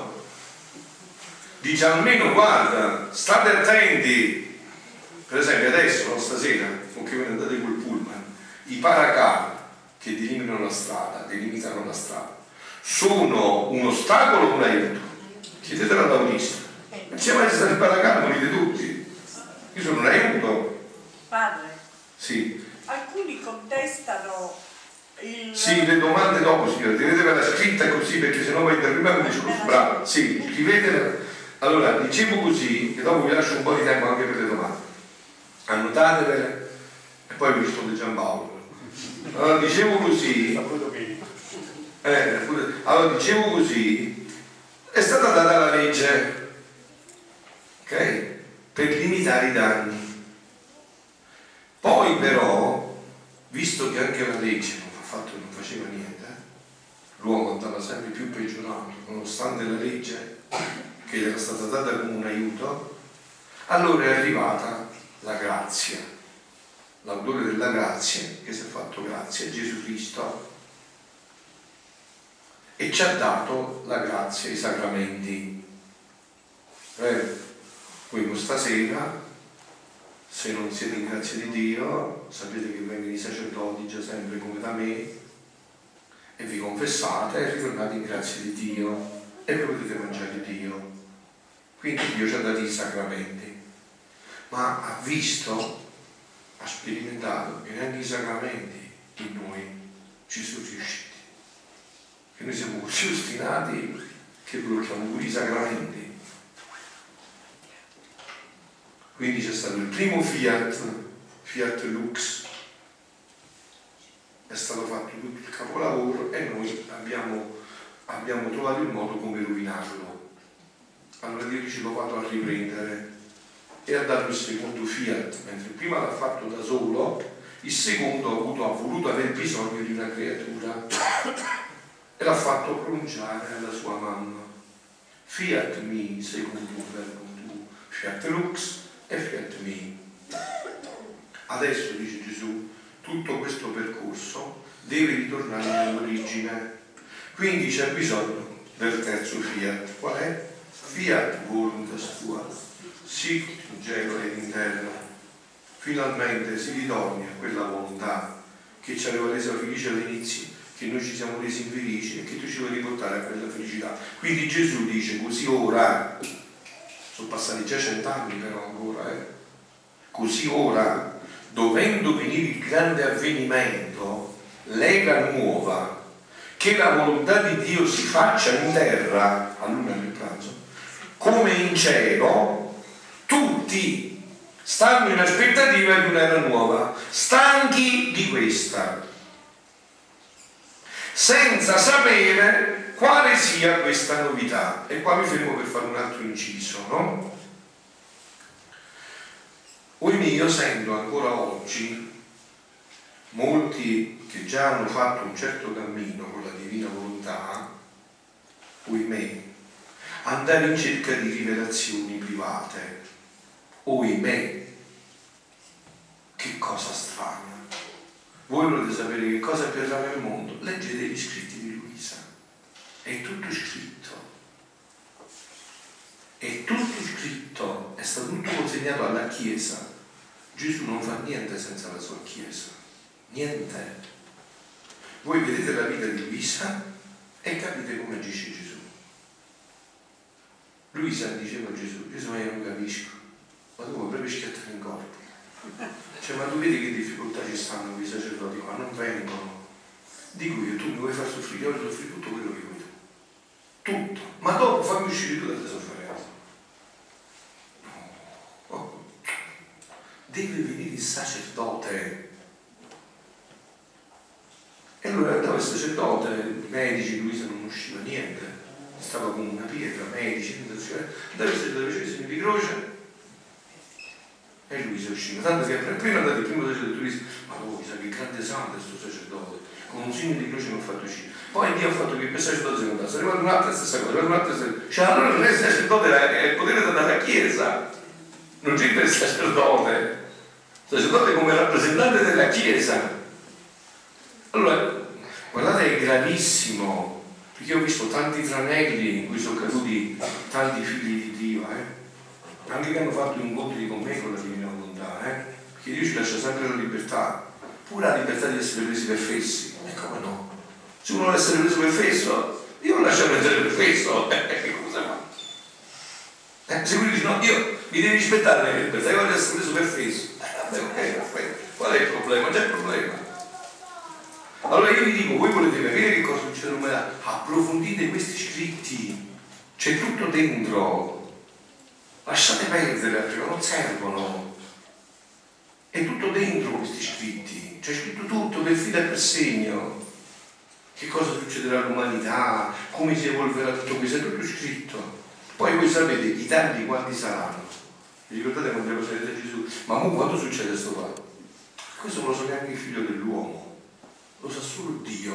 Dice almeno guarda, state attenti, per esempio adesso, stasera, con che ne andate quel pullman, i paracar che delimitano la strada, delimitano la strada, sono un ostacolo o un aiuto? chiedetelo al Bautista. Non c'è mai stato il paracano, morite tutti. Io sono un aiuto. Padre. Sì. Alcuni contestano il... Sì, le domande dopo, signore, tenetevela scritta così perché sennò poi prima mi discorso. Bravo, sì, scrivetela. Allora, dicevo così, e dopo vi lascio un po' di tempo anche per le domande. Annotatevele e poi vi risponde Giampaolo. Allora, dicevo così. Eh, allora, dicevo così è stata data la legge ok? per limitare i danni. Poi però, visto che anche la legge non, fatto, non faceva niente, l'uomo andava sempre più peggiorato, nonostante la legge che era stata data come un aiuto, allora è arrivata la grazia, l'autore della grazia che si è fatto grazia, Gesù Cristo, e ci ha dato la grazia, i sacramenti. Eh, quindi stasera, se non siete in grazia di Dio, sapete che vengono i sacerdoti già sempre come da me e vi confessate e ritornate in grazia di Dio e potete mangiare Dio. Quindi Dio ci ha dato i sacramenti, ma ha visto, ha sperimentato che neanche i sacramenti in noi ci sono riusciti che noi siamo così ostinati che blocchiamo pure i sacramenti. Quindi c'è stato il primo Fiat, Fiat Lux, è stato fatto tutto il capolavoro e noi abbiamo, abbiamo trovato il modo come rovinarlo. Allora Dio ci lo vado a riprendere e ha dato il secondo Fiat, mentre prima l'ha fatto da solo, il secondo ha, avuto, ha voluto aver bisogno di una creatura e l'ha fatto pronunciare alla sua mamma. Fiat mi secondo verbum tu, fiat lux e fiat mi. Adesso, dice Gesù, tutto questo percorso deve ritornare nell'origine. Quindi c'è bisogno del terzo fiat. Qual è? Fiat voluntas tua, sic in cielo e in terra. Finalmente si ritorna a quella volontà che ci aveva reso felici all'inizio che noi ci siamo resi infelici e che tu ci vuoi riportare a quella felicità. Quindi Gesù dice così ora, sono passati già cent'anni però ancora, eh? così ora dovendo venire il grande avvenimento, lega nuova, che la volontà di Dio si faccia in terra, a luna del pranzo, come in cielo, tutti stanno in aspettativa di un'era nuova, stanchi di questa, senza sapere quale sia questa novità. E qua mi fermo per fare un altro inciso, no? Quindi io sento ancora oggi molti che già hanno fatto un certo cammino con la divina volontà, oimè, andare in cerca di rivelazioni private, oimè, che cosa strana. Voi volete sapere che cosa avverrà nel mondo? Leggete gli scritti di Luisa, è tutto scritto. È tutto scritto, è stato tutto consegnato alla Chiesa. Gesù non fa niente senza la sua Chiesa, niente. Voi vedete la vita di Luisa e capite come agisce Gesù. Luisa diceva a Gesù, Gesù ma io non capisco, ma tu vuoi proprio schiattare in corpo. Cioè, ma tu vedi che difficoltà ci stanno quei sacerdoti, ma non vengono. Dico io, tu mi vuoi far soffrire, io voglio soffrire tutto quello che vuoi tu. Tutto. Ma dopo fammi uscire tu dalle sofferenze. No. Oh. Deve venire il sacerdote e allora andava il sacerdote, i medici, Luisa non usciva niente, stava come una pietra, medici, andava il sacerdote, faceva i segni di croce e Luisa usciva. Tanto che prima andate il primo sacerdote, Luisa, ma voi sa che grande santo è questo sacerdote, con un segno di croce mi ha fatto uscire. Poi Dio ha fatto che il sacerdote si è arrivata un'altra stessa cosa, è arrivata un'altra stessa cosa. Cioè allora non è il sacerdote, è il potere dalla Chiesa, non c'è il sacerdote. Il sacerdote come rappresentante della Chiesa. Allora, Guardate, è gravissimo, perché ho visto tanti tranelli in cui sono caduti tanti figli di Dio, eh? anche che hanno fatto incontri con me con la divina volontà, eh? perché Dio ci lascia sempre la libertà, pure la libertà di essere presi per fessi, e come no? Se uno vuole essere preso per fesso, io lo lascio prendere per fesso, eh, cosa fa? Eh, se lui dice no, io mi devi rispettare la libertà, io voglio essere preso per fesso, eh, ok, aspetta, qual è il problema? C'è il problema. Allora io vi dico, voi volete capire che cosa succede nell'umanità? Approfondite questi scritti, c'è tutto dentro. Lasciate perdere, perché non servono. È tutto dentro questi scritti, c'è scritto tutto per filo e per segno. Che cosa succederà all'umanità, come si evolverà tutto questo, è tutto scritto. Poi voi sapete i tardi quanti saranno. Vi ricordate quando ero salito Gesù? Ma mo quando succede questo qua? Questo non lo sa neanche il figlio dell'uomo lo sa solo Dio.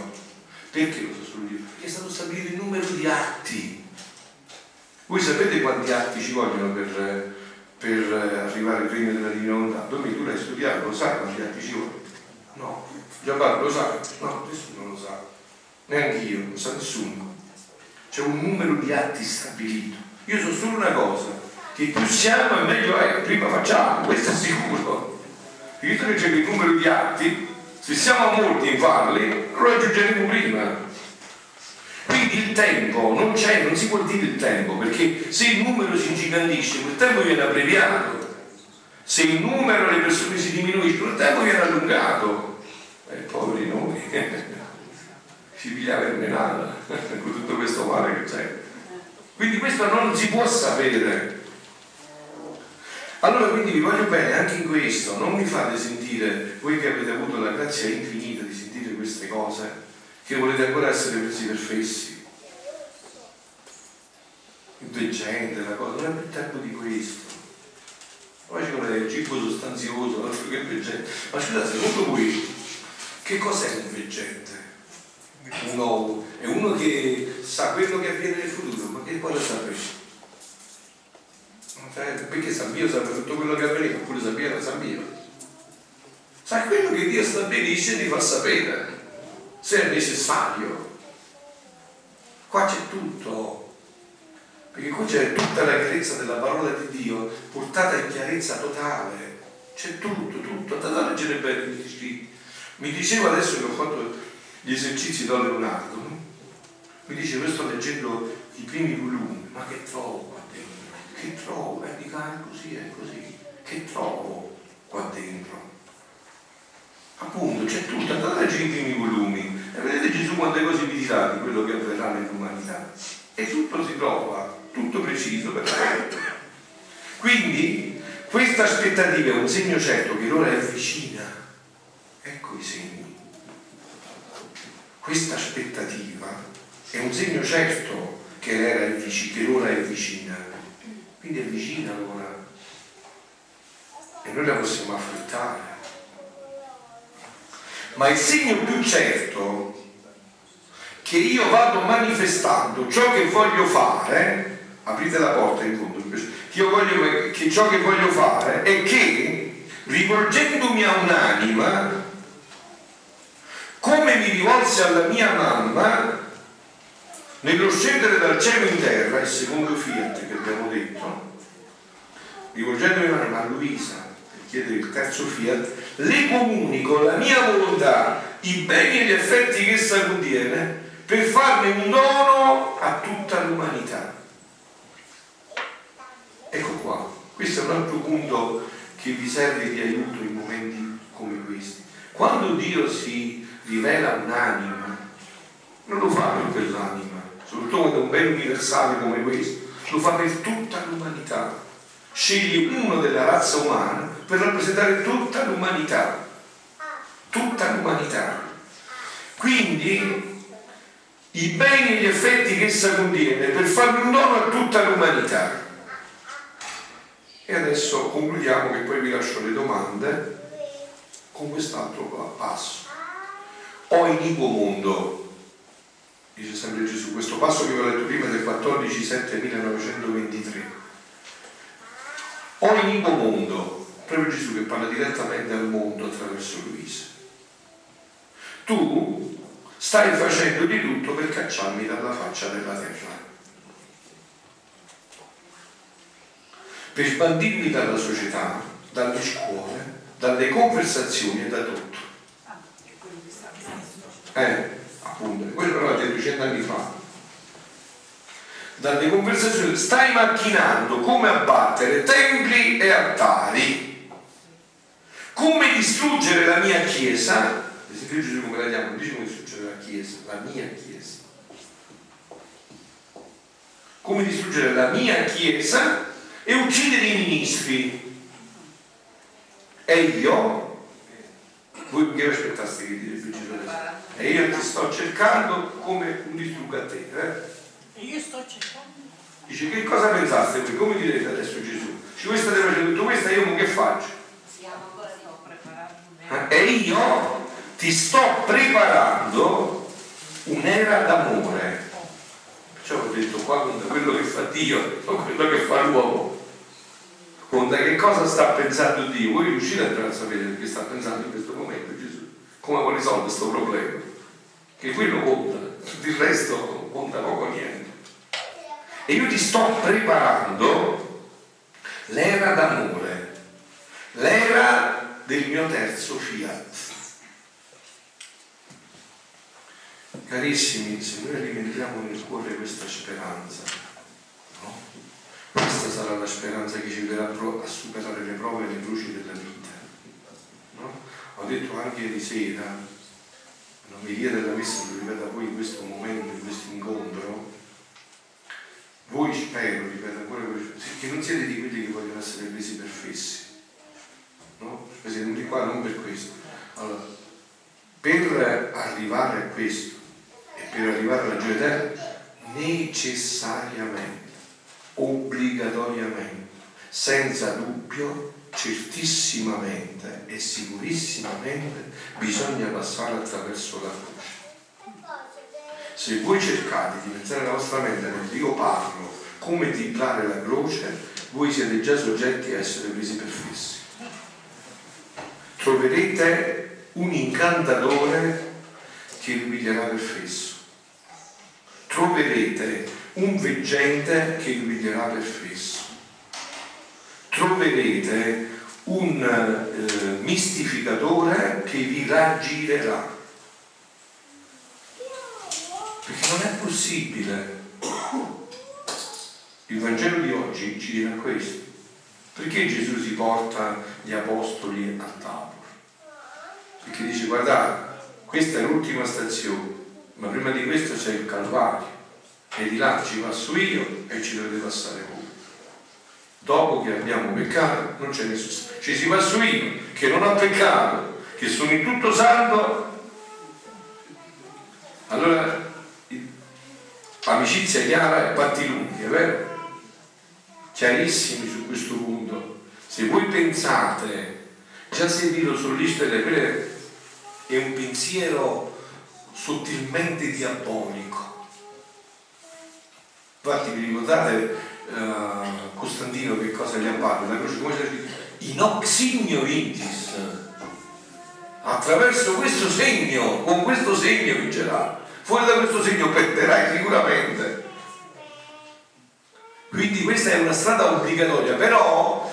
Perché lo sa solo Dio? Perché è stato stabilito il numero di atti. Voi sapete quanti atti ci vogliono per, per arrivare al regno della divina volontà? Domi, tu l'hai studiato, lo sai quanti atti ci vogliono? No. Giampaolo lo sa? No, nessuno lo sa. Neanche io, non sa nessuno. C'è un numero di atti stabilito. Io so solo una cosa, che più siamo e meglio è, prima facciamo, questo è sicuro. Visto che c'è il numero di atti, se siamo molti in farli, lo raggiungeremo prima. Quindi il tempo non c'è, non si può dire il tempo, perché se il numero si ingigantisce, quel tempo viene abbreviato. Se il numero delle persone si diminuisce, quel tempo viene allungato. E eh, poveri noi, si piglia vermenata con tutto questo male che c'è. Quindi questo non si può sapere. Allora quindi vi voglio bene anche in questo, non mi fate sentire, voi che avete avuto la grazia infinita di sentire queste cose, che volete ancora essere presi per fessi. Il veggente, la cosa, non è più tempo di questo. Poi ci vuole il cibo sostanzioso, altro che veggente. Ma scusate, secondo voi che cos'è un veggente? Uno, è uno che sa quello che avviene nel futuro, ma che poi lo sapere? Cioè, perché San Pio sapeva tutto quello che avveniva, oppure sapeva San Pio. Sai quello che Dio stabilisce di far sapere, se è necessario. Qua c'è tutto, perché qua c'è tutta la chiarezza della parola di Dio, portata in chiarezza totale. C'è tutto, tutto, andate a leggere bene gli scritti. Mi diceva adesso che ho fatto gli esercizi da Leonardo, mi dice, io sto leggendo i primi volumi, ma che trovo? Che trovo? E dico, ah, è così, è così. Che trovo qua dentro? Appunto, c'è tutto, andate a leggere volumi e vedete Gesù quante cose vi dirà di quello che avverrà nell'umanità. E tutto si trova, tutto preciso, perfetto. Quindi questa aspettativa è un segno certo che l'ora è vicina. Ecco i segni. Questa aspettativa è un segno certo che l'ora è vicina, che l'ora è vicina. Quindi è vicina l'ora. E noi la possiamo affrontare. Ma il segno più certo che io vado manifestando ciò che voglio fare, aprite la porta in fondo, che, voglio, che ciò che voglio fare è che rivolgendomi a un'anima, come mi rivolse alla mia mamma, nello scendere dal cielo in terra, il secondo fiat che abbiamo detto, rivolgendomi a Luisa per chiedere il terzo fiat, le comunico la mia volontà, i beni e gli effetti che essa contiene, per farne un dono a tutta l'umanità. Ecco qua, questo è un altro punto che vi serve di aiuto in momenti come questi. Quando Dio si rivela un'anima, non lo fa per quell'anima, soprattutto quando è un bene universale come questo, lo fa per tutta l'umanità. Sceglie uno della razza umana per rappresentare tutta l'umanità. Tutta l'umanità. Quindi i beni e gli effetti che essa contiene per fare un dono a tutta l'umanità. E adesso concludiamo che poi vi lascio le domande con quest'altro passo. O iniquo mondo, dice sempre Gesù, questo passo che vi ho letto prima del 14 7 1923. O iniquo mondo, proprio Gesù che parla direttamente al mondo attraverso Luisa. Tu stai facendo di tutto per cacciarmi dalla faccia della terra. per sbandirmi dalla società, dalle scuole, dalle conversazioni e da tutto. Eh, appunto, quello però l'ha detto cent'anni fa. Dalle conversazioni stai macchinando come abbattere templi e altari, come distruggere la mia chiesa. Esempio Gesù come la chiama, non dice come distruggere la chiesa, la mia chiesa. Come distruggere la mia chiesa e uccidere i ministri. E io, voi che aspettaste che Gesù adesso? E io ti sto cercando come un distruggatore. Eh? E io sto cercando. Dice, che cosa pensaste voi? Come direte adesso Gesù? Dice, questa state facendo tutto questo e io che faccio? Eh? E io ti sto preparando un'era d'amore. Perciò ho detto qua quello che fa Dio, non quello che fa l'uomo. Conta che cosa sta pensando Dio. Voi riuscite a sapere che sta pensando in questo momento Gesù. Come vuole risolvere questo problema? Che quello conta, il resto conta poco niente. E io ti sto preparando l'era d'amore, l'era del mio terzo fiat. Carissimi, se noi alimentiamo nel cuore questa speranza, no? Questa sarà la speranza che ci verrà a superare le prove e le luci della vita. No? Ho detto anche ieri sera, l'omelia della messa lo ripeto a voi in questo momento, in questo incontro, voi spero, ripeto ancora, che non siete di quelli che vogliono essere presi per fessi. No? Siete venuti qua non per questo. Allora, per arrivare a questo, per arrivare alla gioia eterna necessariamente, obbligatoriamente, senza dubbio, certissimamente e sicurissimamente bisogna passare attraverso la croce. Se voi cercate di pensare la vostra mente mentre io parlo come titlare la croce, voi siete già soggetti a essere presi per fissi. Troverete un incantatore che vi piglierà per fesso troverete un veggente che piglierà per fesso. Troverete un eh, mistificatore che vi raggirerà. Perché non è possibile. Il Vangelo di oggi ci dirà questo. Perché Gesù si porta gli apostoli al tavolo? perché dice guardate, questa è l'ultima stazione, ma prima di questo c'è il Calvario e di là ci passo io e ci dovete passare voi. Dopo che abbiamo peccato non c'è nessuno, ci si passa io che non ho peccato, che sono in tutto santo. Allora, amicizia chiara e patti lunghi, è vero? Chiarissimi su questo punto. Se voi pensate, già sentito sull'Istere, è un pensiero sottilmente diabolico. Infatti vi ricordate uh, Costantino che cosa gli appare? La croce come c'è in oxigno indis. Attraverso questo segno, con questo segno vincerà. Fuori da questo segno perderai sicuramente. Quindi questa è una strada obbligatoria, però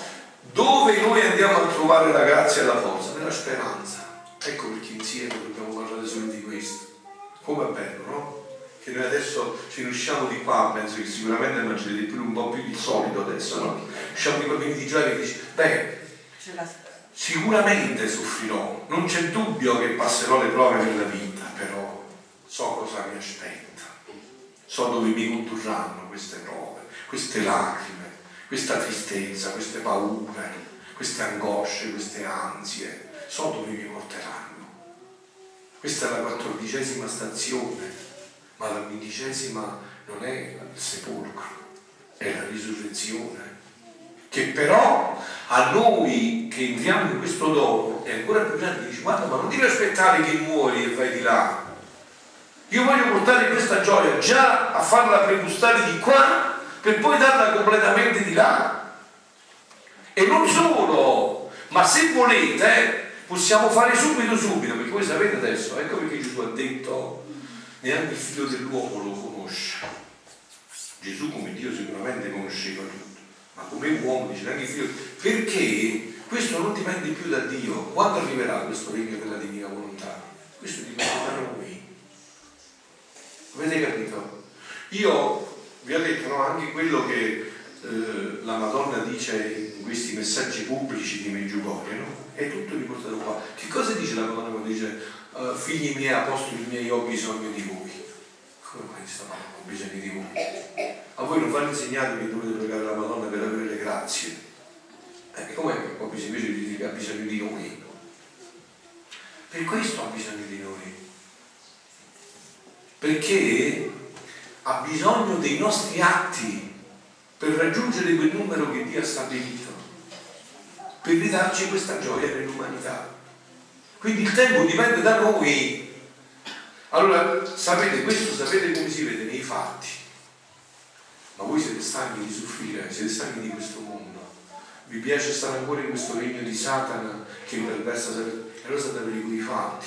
dove noi andiamo a trovare la grazia e la forza? Nella speranza. Ecco perché insieme dobbiamo parlare solo di questo. Come è bello, no? Che noi adesso ci riusciamo di qua, penso che sicuramente mangerete più un po' più di solito adesso, no? Usciamo di qua di gioia e dici, beh, sicuramente soffrirò, non c'è dubbio che passerò le prove nella vita, però so cosa mi aspetta, so dove mi condurranno queste prove, queste lacrime, questa tristezza, queste paure, queste angosce, queste ansie, so dove mi porteranno. Questa è la quattordicesima stazione, ma la quindicesima non è il sepolcro, è la risurrezione. Che però a noi che entriamo in questo dono è ancora più grande, dice guarda ma non devi aspettare che muori e vai di là. Io voglio portare questa gioia già a farla pregustare di qua per poi darla completamente di là. E non solo, ma se volete possiamo fare subito subito, perché voi sapete adesso, ecco perché Gesù ha detto, neanche il figlio dell'uomo lo conosce. Gesù come Dio sicuramente conosceva tutto, ma come uomo dice neanche il figlio, perché questo non dipende più da Dio. Quando arriverà questo regno della divina volontà? Questo dipende da noi. Avete capito? Io vi ho detto no, anche quello che eh, la Madonna dice in questi messaggi pubblici di Meggiugorie, no? È tutto riportato qua. Che cosa dice la Madonna quando dice uh, figli miei, apostoli miei, ho bisogno di voi? Come mai sta Madonna ho bisogno di voi? A voi non vanno insegnato che dovete pregare la Madonna per avere le grazie. Eh, com'è che ho bisogno di, ha bisogno di noi? Per questo ha bisogno di noi. Perché ha bisogno dei nostri atti per raggiungere quel numero che Dio ha stabilito per ridarci questa gioia nell'umanità. Quindi il tempo dipende da noi. Allora, sapete, questo sapete come si vede nei fatti. Ma voi siete stanchi di soffrire, siete stanchi di questo mondo. Vi piace stare ancora in questo regno di Satana che perversa e allora state per i fatti.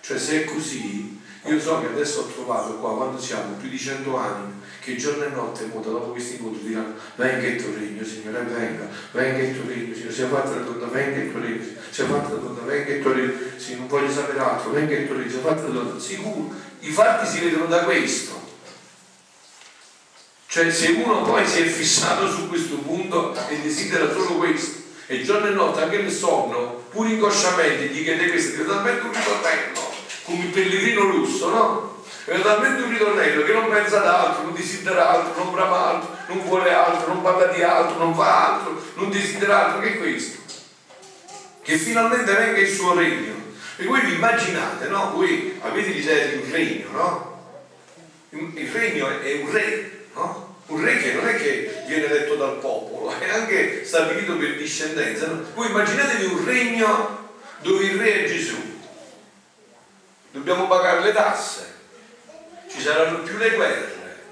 Cioè se è così, io so che adesso ho trovato qua, quando siamo, più di cento anni, che giorno e notte muta dopo questi incontri diranno venga il tuo regno Signore venga venga il tuo regno Signore sia fatta la donna venga il tuo regno sia fatta la donna venga il tuo regno sì, non voglio sapere altro venga il tuo regno sia fatta la donna. Sicuro i fatti si vedono da questo. Cioè se uno poi si è fissato su questo punto e desidera solo questo e giorno e notte anche nel sonno pure inconsciamente gli chiede questo è talmente un ritornello come il pellegrino russo no? è talmente un ritornello che non pensa ad altro, non desidera altro, non brama altro, non vuole altro, non parla di altro, non fa altro, non desidera altro che questo. Che finalmente venga il suo regno. E voi vi immaginate, no? Voi avete l'idea di un regno, no? Il regno è un re, no? Un re che non è che viene eletto dal popolo, è anche stabilito per discendenza. No? Voi immaginatevi un regno dove il re è Gesù. Dobbiamo pagare le tasse, ci saranno più le guerre.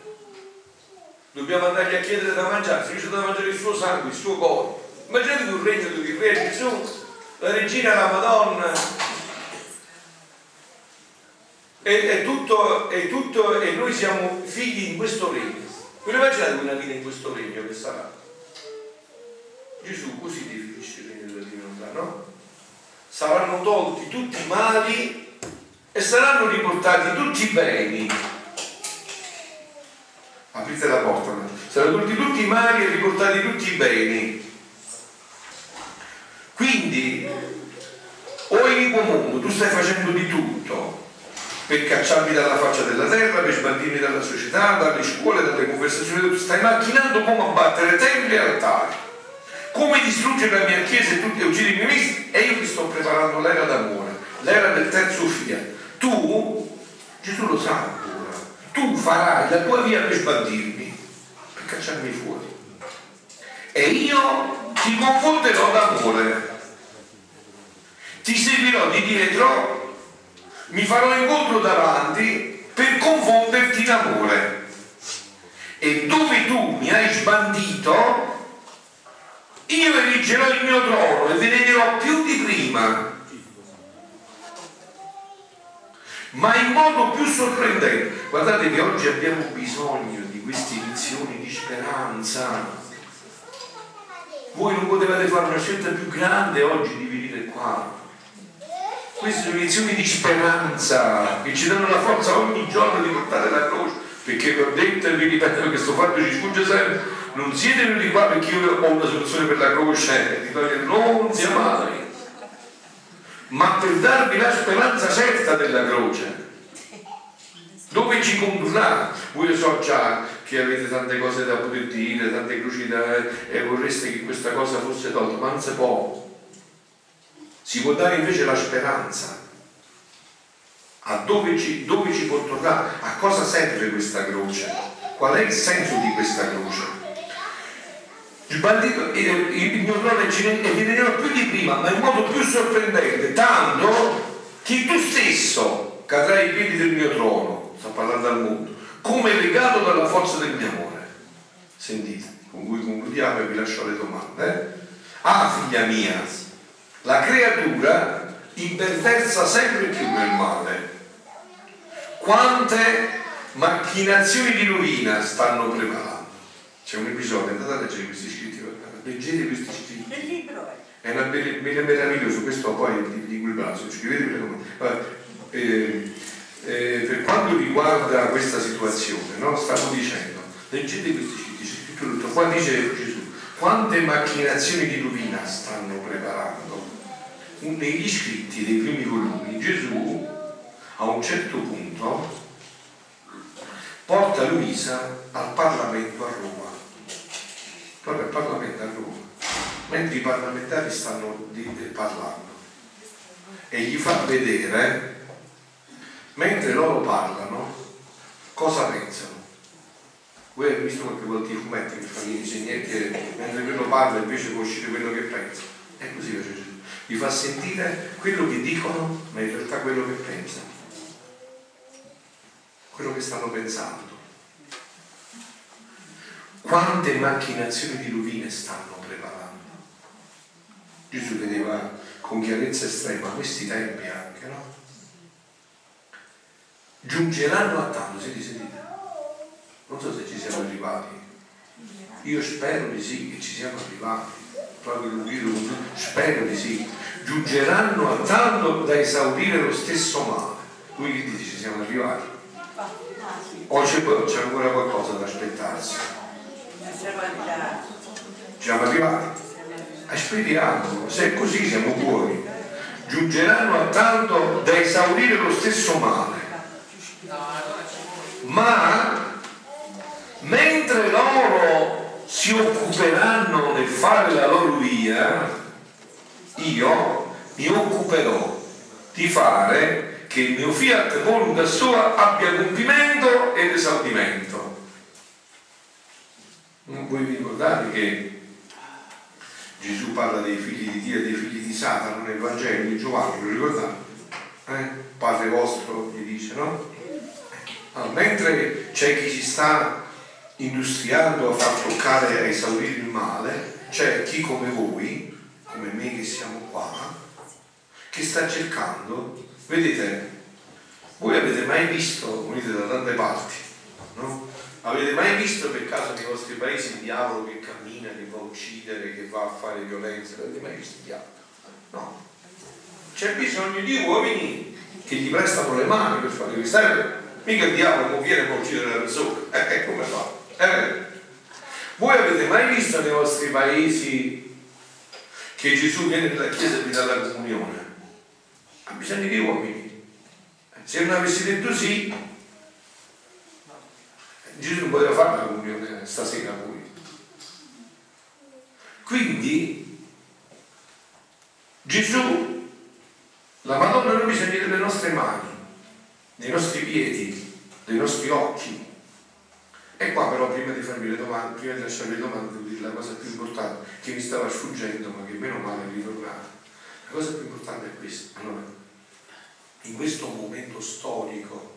Dobbiamo andargli a chiedere da mangiare, se c'è da mangiare il suo sangue, il suo corpo. Immaginate un regno il re Gesù, la regina la Madonna. E, è, tutto, è tutto, e noi siamo figli in questo regno. Ve immaginate una vita in questo regno che sarà? Gesù così definisce il regno della divinità, no? Saranno tolti tutti i mali e saranno riportati tutti i beni aprite la porta, saranno tolti tutti i mali e riportati tutti i beni. Quindi o iniziamo stai facendo di tutto per cacciarmi dalla faccia della terra, per sbandirmi dalla società, dalle scuole, dalle conversazioni, stai macchinando come abbattere templi e altari, come distruggere la mia chiesa e tutti e uccidere i miei misti e io ti sto preparando l'era d'amore, l'era del terzo fiat. Tu, Gesù lo sa ancora, tu farai la tua via per sbandirmi, per cacciarmi fuori. E io ti confonderò d'amore. Ti servirò di dietro mi farò incontro davanti per confonderti in amore. E dove tu mi hai sbandito, io erigerò il mio trono e venderò più di prima. Ma in modo più sorprendente. Guardate che oggi abbiamo bisogno di queste inizioni di speranza. Voi non potevate fare una scelta più grande oggi di venire qua queste sono lezioni di speranza che ci danno la forza ogni giorno di portare la croce, perché vi ho detto e vi ripeto che questo fatto ci sfugge sempre. Non siete venuti qua perché io ho una soluzione per la croce, non sia mai, ma per darvi la speranza certa della croce. Dove ci condurrà? Voi so già che avete tante cose da poter dire, tante croci da, e vorreste che questa cosa fosse tolta, ma non si può si può dare invece la speranza. A dove ci, dove ci porterà? A cosa serve questa croce? Qual è il senso di questa croce? Il bandito, il, il mio trono è diventerà più di prima, ma in modo più sorprendente, tanto che tu stesso cadrai ai piedi del mio trono, sta parlando al mondo, come legato dalla forza del mio amore. Sentite, con cui concludiamo e vi lascio le domande. Eh? Ah, figlia mia, la creatura imperversa sempre più nel male. Quante macchinazioni di rovina stanno preparando? C'è un episodio, andate a leggere questi scritti, leggete questi scritti. Il libro è. È una bella meraviglioso, questo poi di, di quel vaso, scrivetemi come. Eh, eh, per quanto riguarda questa situazione, no? stavo dicendo, leggete questi scritti, c'è scritto tutto, qua dice Gesù, quante macchinazioni di rovina stanno preparando? negli scritti dei primi volumi Gesù a un certo punto porta Luisa al Parlamento a Roma, proprio al Parlamento a Roma, mentre i parlamentari stanno di, di, parlando e gli fa vedere, mentre loro parlano, cosa pensano. Voi avete visto qualche volta i fumetti che fanno i disegnetti mentre quello parla invece può uscire quello che pensa. E così Gesù vi fa sentire quello che dicono, ma in realtà quello che pensano, quello che stanno pensando. Quante macchinazioni di rovine stanno preparando? Gesù vedeva con chiarezza estrema questi tempi anche, no? Giungeranno a tanto, siete sentite? Non so se ci siamo arrivati. Io spero di sì che ci siamo arrivati proprio lui, spero di sì, giungeranno a tanto da esaurire lo stesso male. Lui che dice ci siamo arrivati? O c'è ancora qualcosa da aspettarsi? Siamo arrivati? Aspettiamo, se è così siamo fuori. Giungeranno a tanto da esaurire lo stesso male. Ma mentre loro si occuperanno nel fare la loro via, io mi occuperò di fare che il mio fiat voluta sua abbia compimento ed esaudimento. Voi vi ricordate che Gesù parla dei figli di Dio e dei figli di Satana nel Vangelo di Giovanni, lo ricordate? Eh? Padre vostro gli dice, no? Allora, mentre c'è chi si sta industriando a far toccare a esaurire il male, c'è chi come voi, come me che siamo qua, che sta cercando, vedete, voi avete mai visto, venite da tante parti, no? Avete mai visto per caso nei vostri paesi il diavolo che cammina, che va a uccidere, che va a fare violenza? L'avete mai visto il diavolo? No. C'è bisogno di uomini che gli prestano le mani per fare questo. Mica il diavolo non viene a uccidere la persona. Eh, come fa? Eh, voi avete mai visto nei vostri paesi che Gesù viene nella chiesa e vi dà la comunione? Ha bisogno di uomini. Se non avessi detto sì, Gesù non poteva fare la comunione stasera lui. Quindi Gesù, la Madonna non bisogna delle nostre mani, dei nostri piedi, dei nostri occhi. E qua però prima di farmi le domande, prima di lasciarvi le domande, devo dire la cosa più importante che mi stava sfuggendo, ma che meno male mi ritornate. La cosa più importante è questa. Allora, in questo momento storico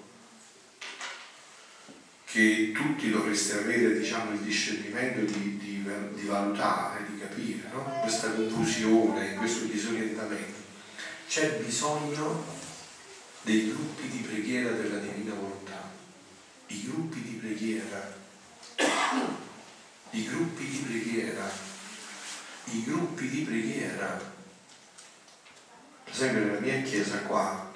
che tutti dovreste avere diciamo, il discernimento di, di, di valutare, di capire, no? questa confusione, questo disorientamento. C'è bisogno dei gruppi di preghiera della divina volontà, i gruppi di preghiera, i gruppi di preghiera, i gruppi di preghiera. Per esempio nella mia chiesa qua,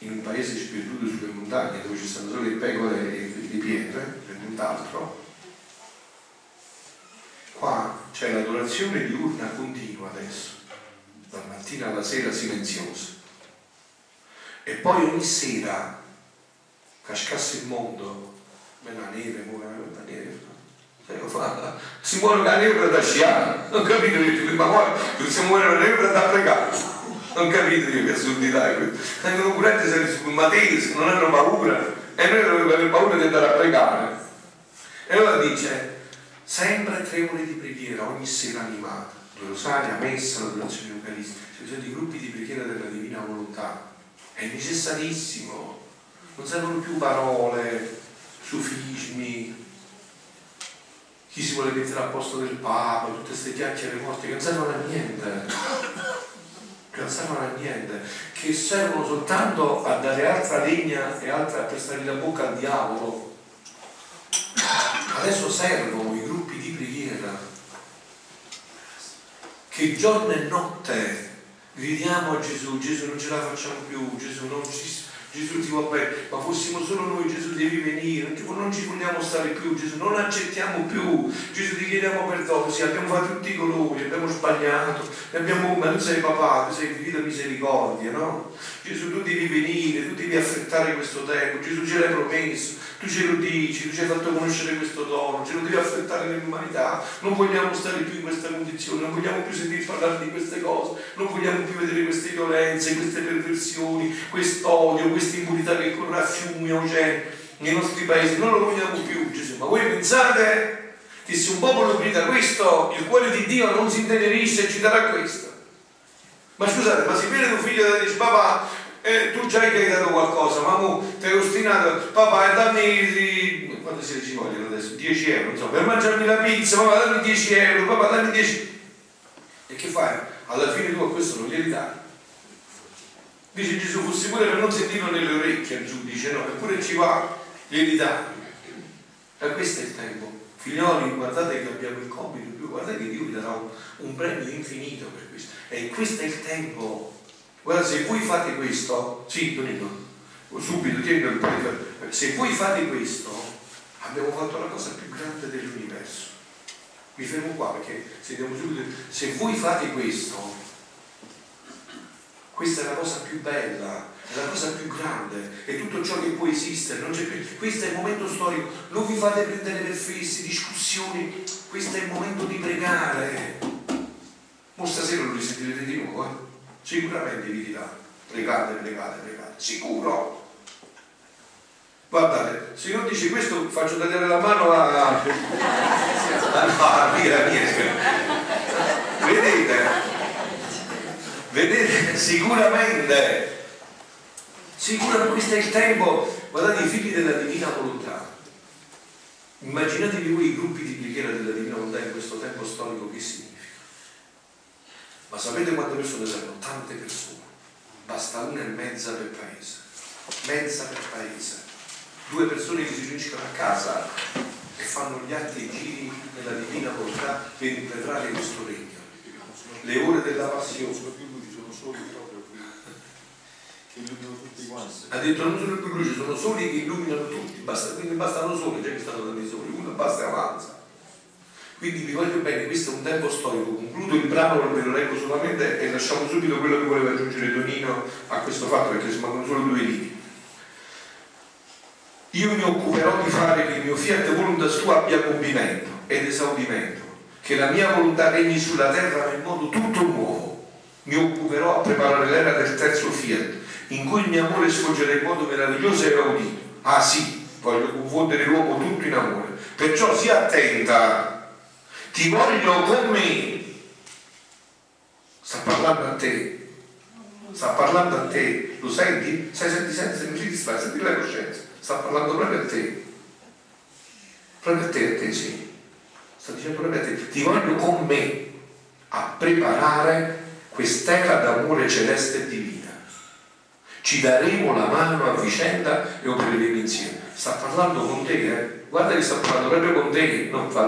in un paese sperduto sulle montagne dove ci stanno solo le pecore di pietre e nient'altro, qua c'è l'adorazione diurna continua adesso, dal mattino alla sera silenziosa. E poi ogni sera cascasse il mondo, la neve, la neve, si muore la neve da sciare, non capite? Ma poi si muore la neve da pregare. Non capite che assurdità è questa? Vengono curati sul Matteo, non hanno paura e noi dobbiamo avere paura di andare a pregare. E allora dice, sempre tre ore di preghiera ogni sera animata, due rosaria, messa, l'adorazione eucaristica, ci sono dei gruppi di preghiera della divina volontà. È necessarissimo, non servono più parole, sufismi, chi si vuole mettere a posto del Papa, tutte queste chiacchiere morte che non servono a niente che non servono a niente, che servono soltanto a dare altra legna e altra per stare la bocca al diavolo. Adesso servono i gruppi di preghiera che giorno e notte gridiamo a Gesù, Gesù non ce la facciamo più, Gesù non ci Gesù ti va bene, ma fossimo solo noi, Gesù devi venire, non ci vogliamo stare più, Gesù non accettiamo più, Gesù ti chiediamo perdono, sì, abbiamo fatto tutti i colori, abbiamo sbagliato, abbiamo, ma tu sei papà, tu sei figlio di misericordia, no? Gesù tu devi venire, tu devi affrettare questo tempo, Gesù ce l'hai promesso, tu ce lo dici, tu ci hai fatto conoscere questo dono, ce lo devi affrettare nell'umanità, non vogliamo stare più in questa condizione, non vogliamo più sentire parlare di queste cose, non vogliamo più vedere queste violenze, queste perversioni, quest'odio, questa impunità che corre a fiumi, a oceani nei nostri paesi, non lo vogliamo più Gesù, ma voi pensate che se un popolo grida questo, il cuore di Dio non si intenerisce e ci darà questo? Ma scusate, ma se viene tuo figlio e dice papà, eh, tu già hai dato qualcosa, ma mu ti hai ostinato, papà, dammi quanto si ci vogliono adesso? 10 euro, insomma, per mangiarmi la pizza, papà dammi 10 euro, papà dammi 10 E che fai? Alla fine tu a questo non glieli dai. Dice Gesù, fossi pure per non sentirlo nelle orecchie al giudice, no, eppure ci va, glieli dà. E questo è il tempo. Figlioli, guardate che abbiamo il compito guardate che Dio vi darà un, un premio infinito per questo. E questo è il tempo. Guarda, se voi fate questo, sì, Tonino, subito, tieni se voi fate questo, abbiamo fatto la cosa più grande dell'universo. Mi fermo qua perché sentiamo subito. Se voi fate questo, questa è la cosa più bella, è la cosa più grande, è tutto ciò che può esistere. Questo è il momento storico, non vi fate prendere per fessi, discussioni, questo è il momento di pregare. Ma stasera lo risentirete di nuovo, eh? Sicuramente vi dirà, pregate, pregate, pregate, sicuro. Guardate, se io dice questo faccio tagliare la mano a... a no, a mia, mia. Vedete? Vedete, sicuramente, sicuramente questo è il tempo, guardate i figli della divina volontà. Immaginatevi voi i gruppi di preghiera della divina volontà in questo tempo storico che significa. Ma sapete quante persone servono? Tante persone. Basta una e mezza per paese. Mezza per paese. Due persone che si riuniscono a casa e fanno gli atti e giri nella divina volontà per impetrare questo regno. Le ore della passione soli proprio che illuminano tutti quanti. Ha detto non sono più luci, sono soli che illuminano tutti, basta, quindi bastano soli, già che stanno tanti soli, uno basta e avanza. Quindi vi voglio bene, questo è un tempo storico, concludo il brano, ve lo leggo solamente e lasciamo subito quello che voleva aggiungere Tonino a questo fatto perché ci mancano solo due righe. Io mi occuperò di fare che il mio fiat voluntas tu abbia compimento ed esaudimento, che la mia volontà regni sulla terra nel modo tutto nuovo. Mi occuperò a preparare l'era del terzo fiat, in cui il mio amore sfoggerà in modo meraviglioso e esaudito. Ah sì, voglio confondere l'uomo tutto in amore. Perciò sia attenta ti voglio con me. Sta parlando a te. Sta parlando a te. Lo senti? Sai, senti, senti, senti, senti, senti, la coscienza. Sta parlando proprio a te. Proprio a te, a te, sì. Sta dicendo proprio a te. Ti voglio con me a preparare quest'era d'amore celeste e divina. Ci daremo la mano a vicenda e opereremo insieme. Sta parlando con te, eh? Guarda che sta parlando proprio con te, non fa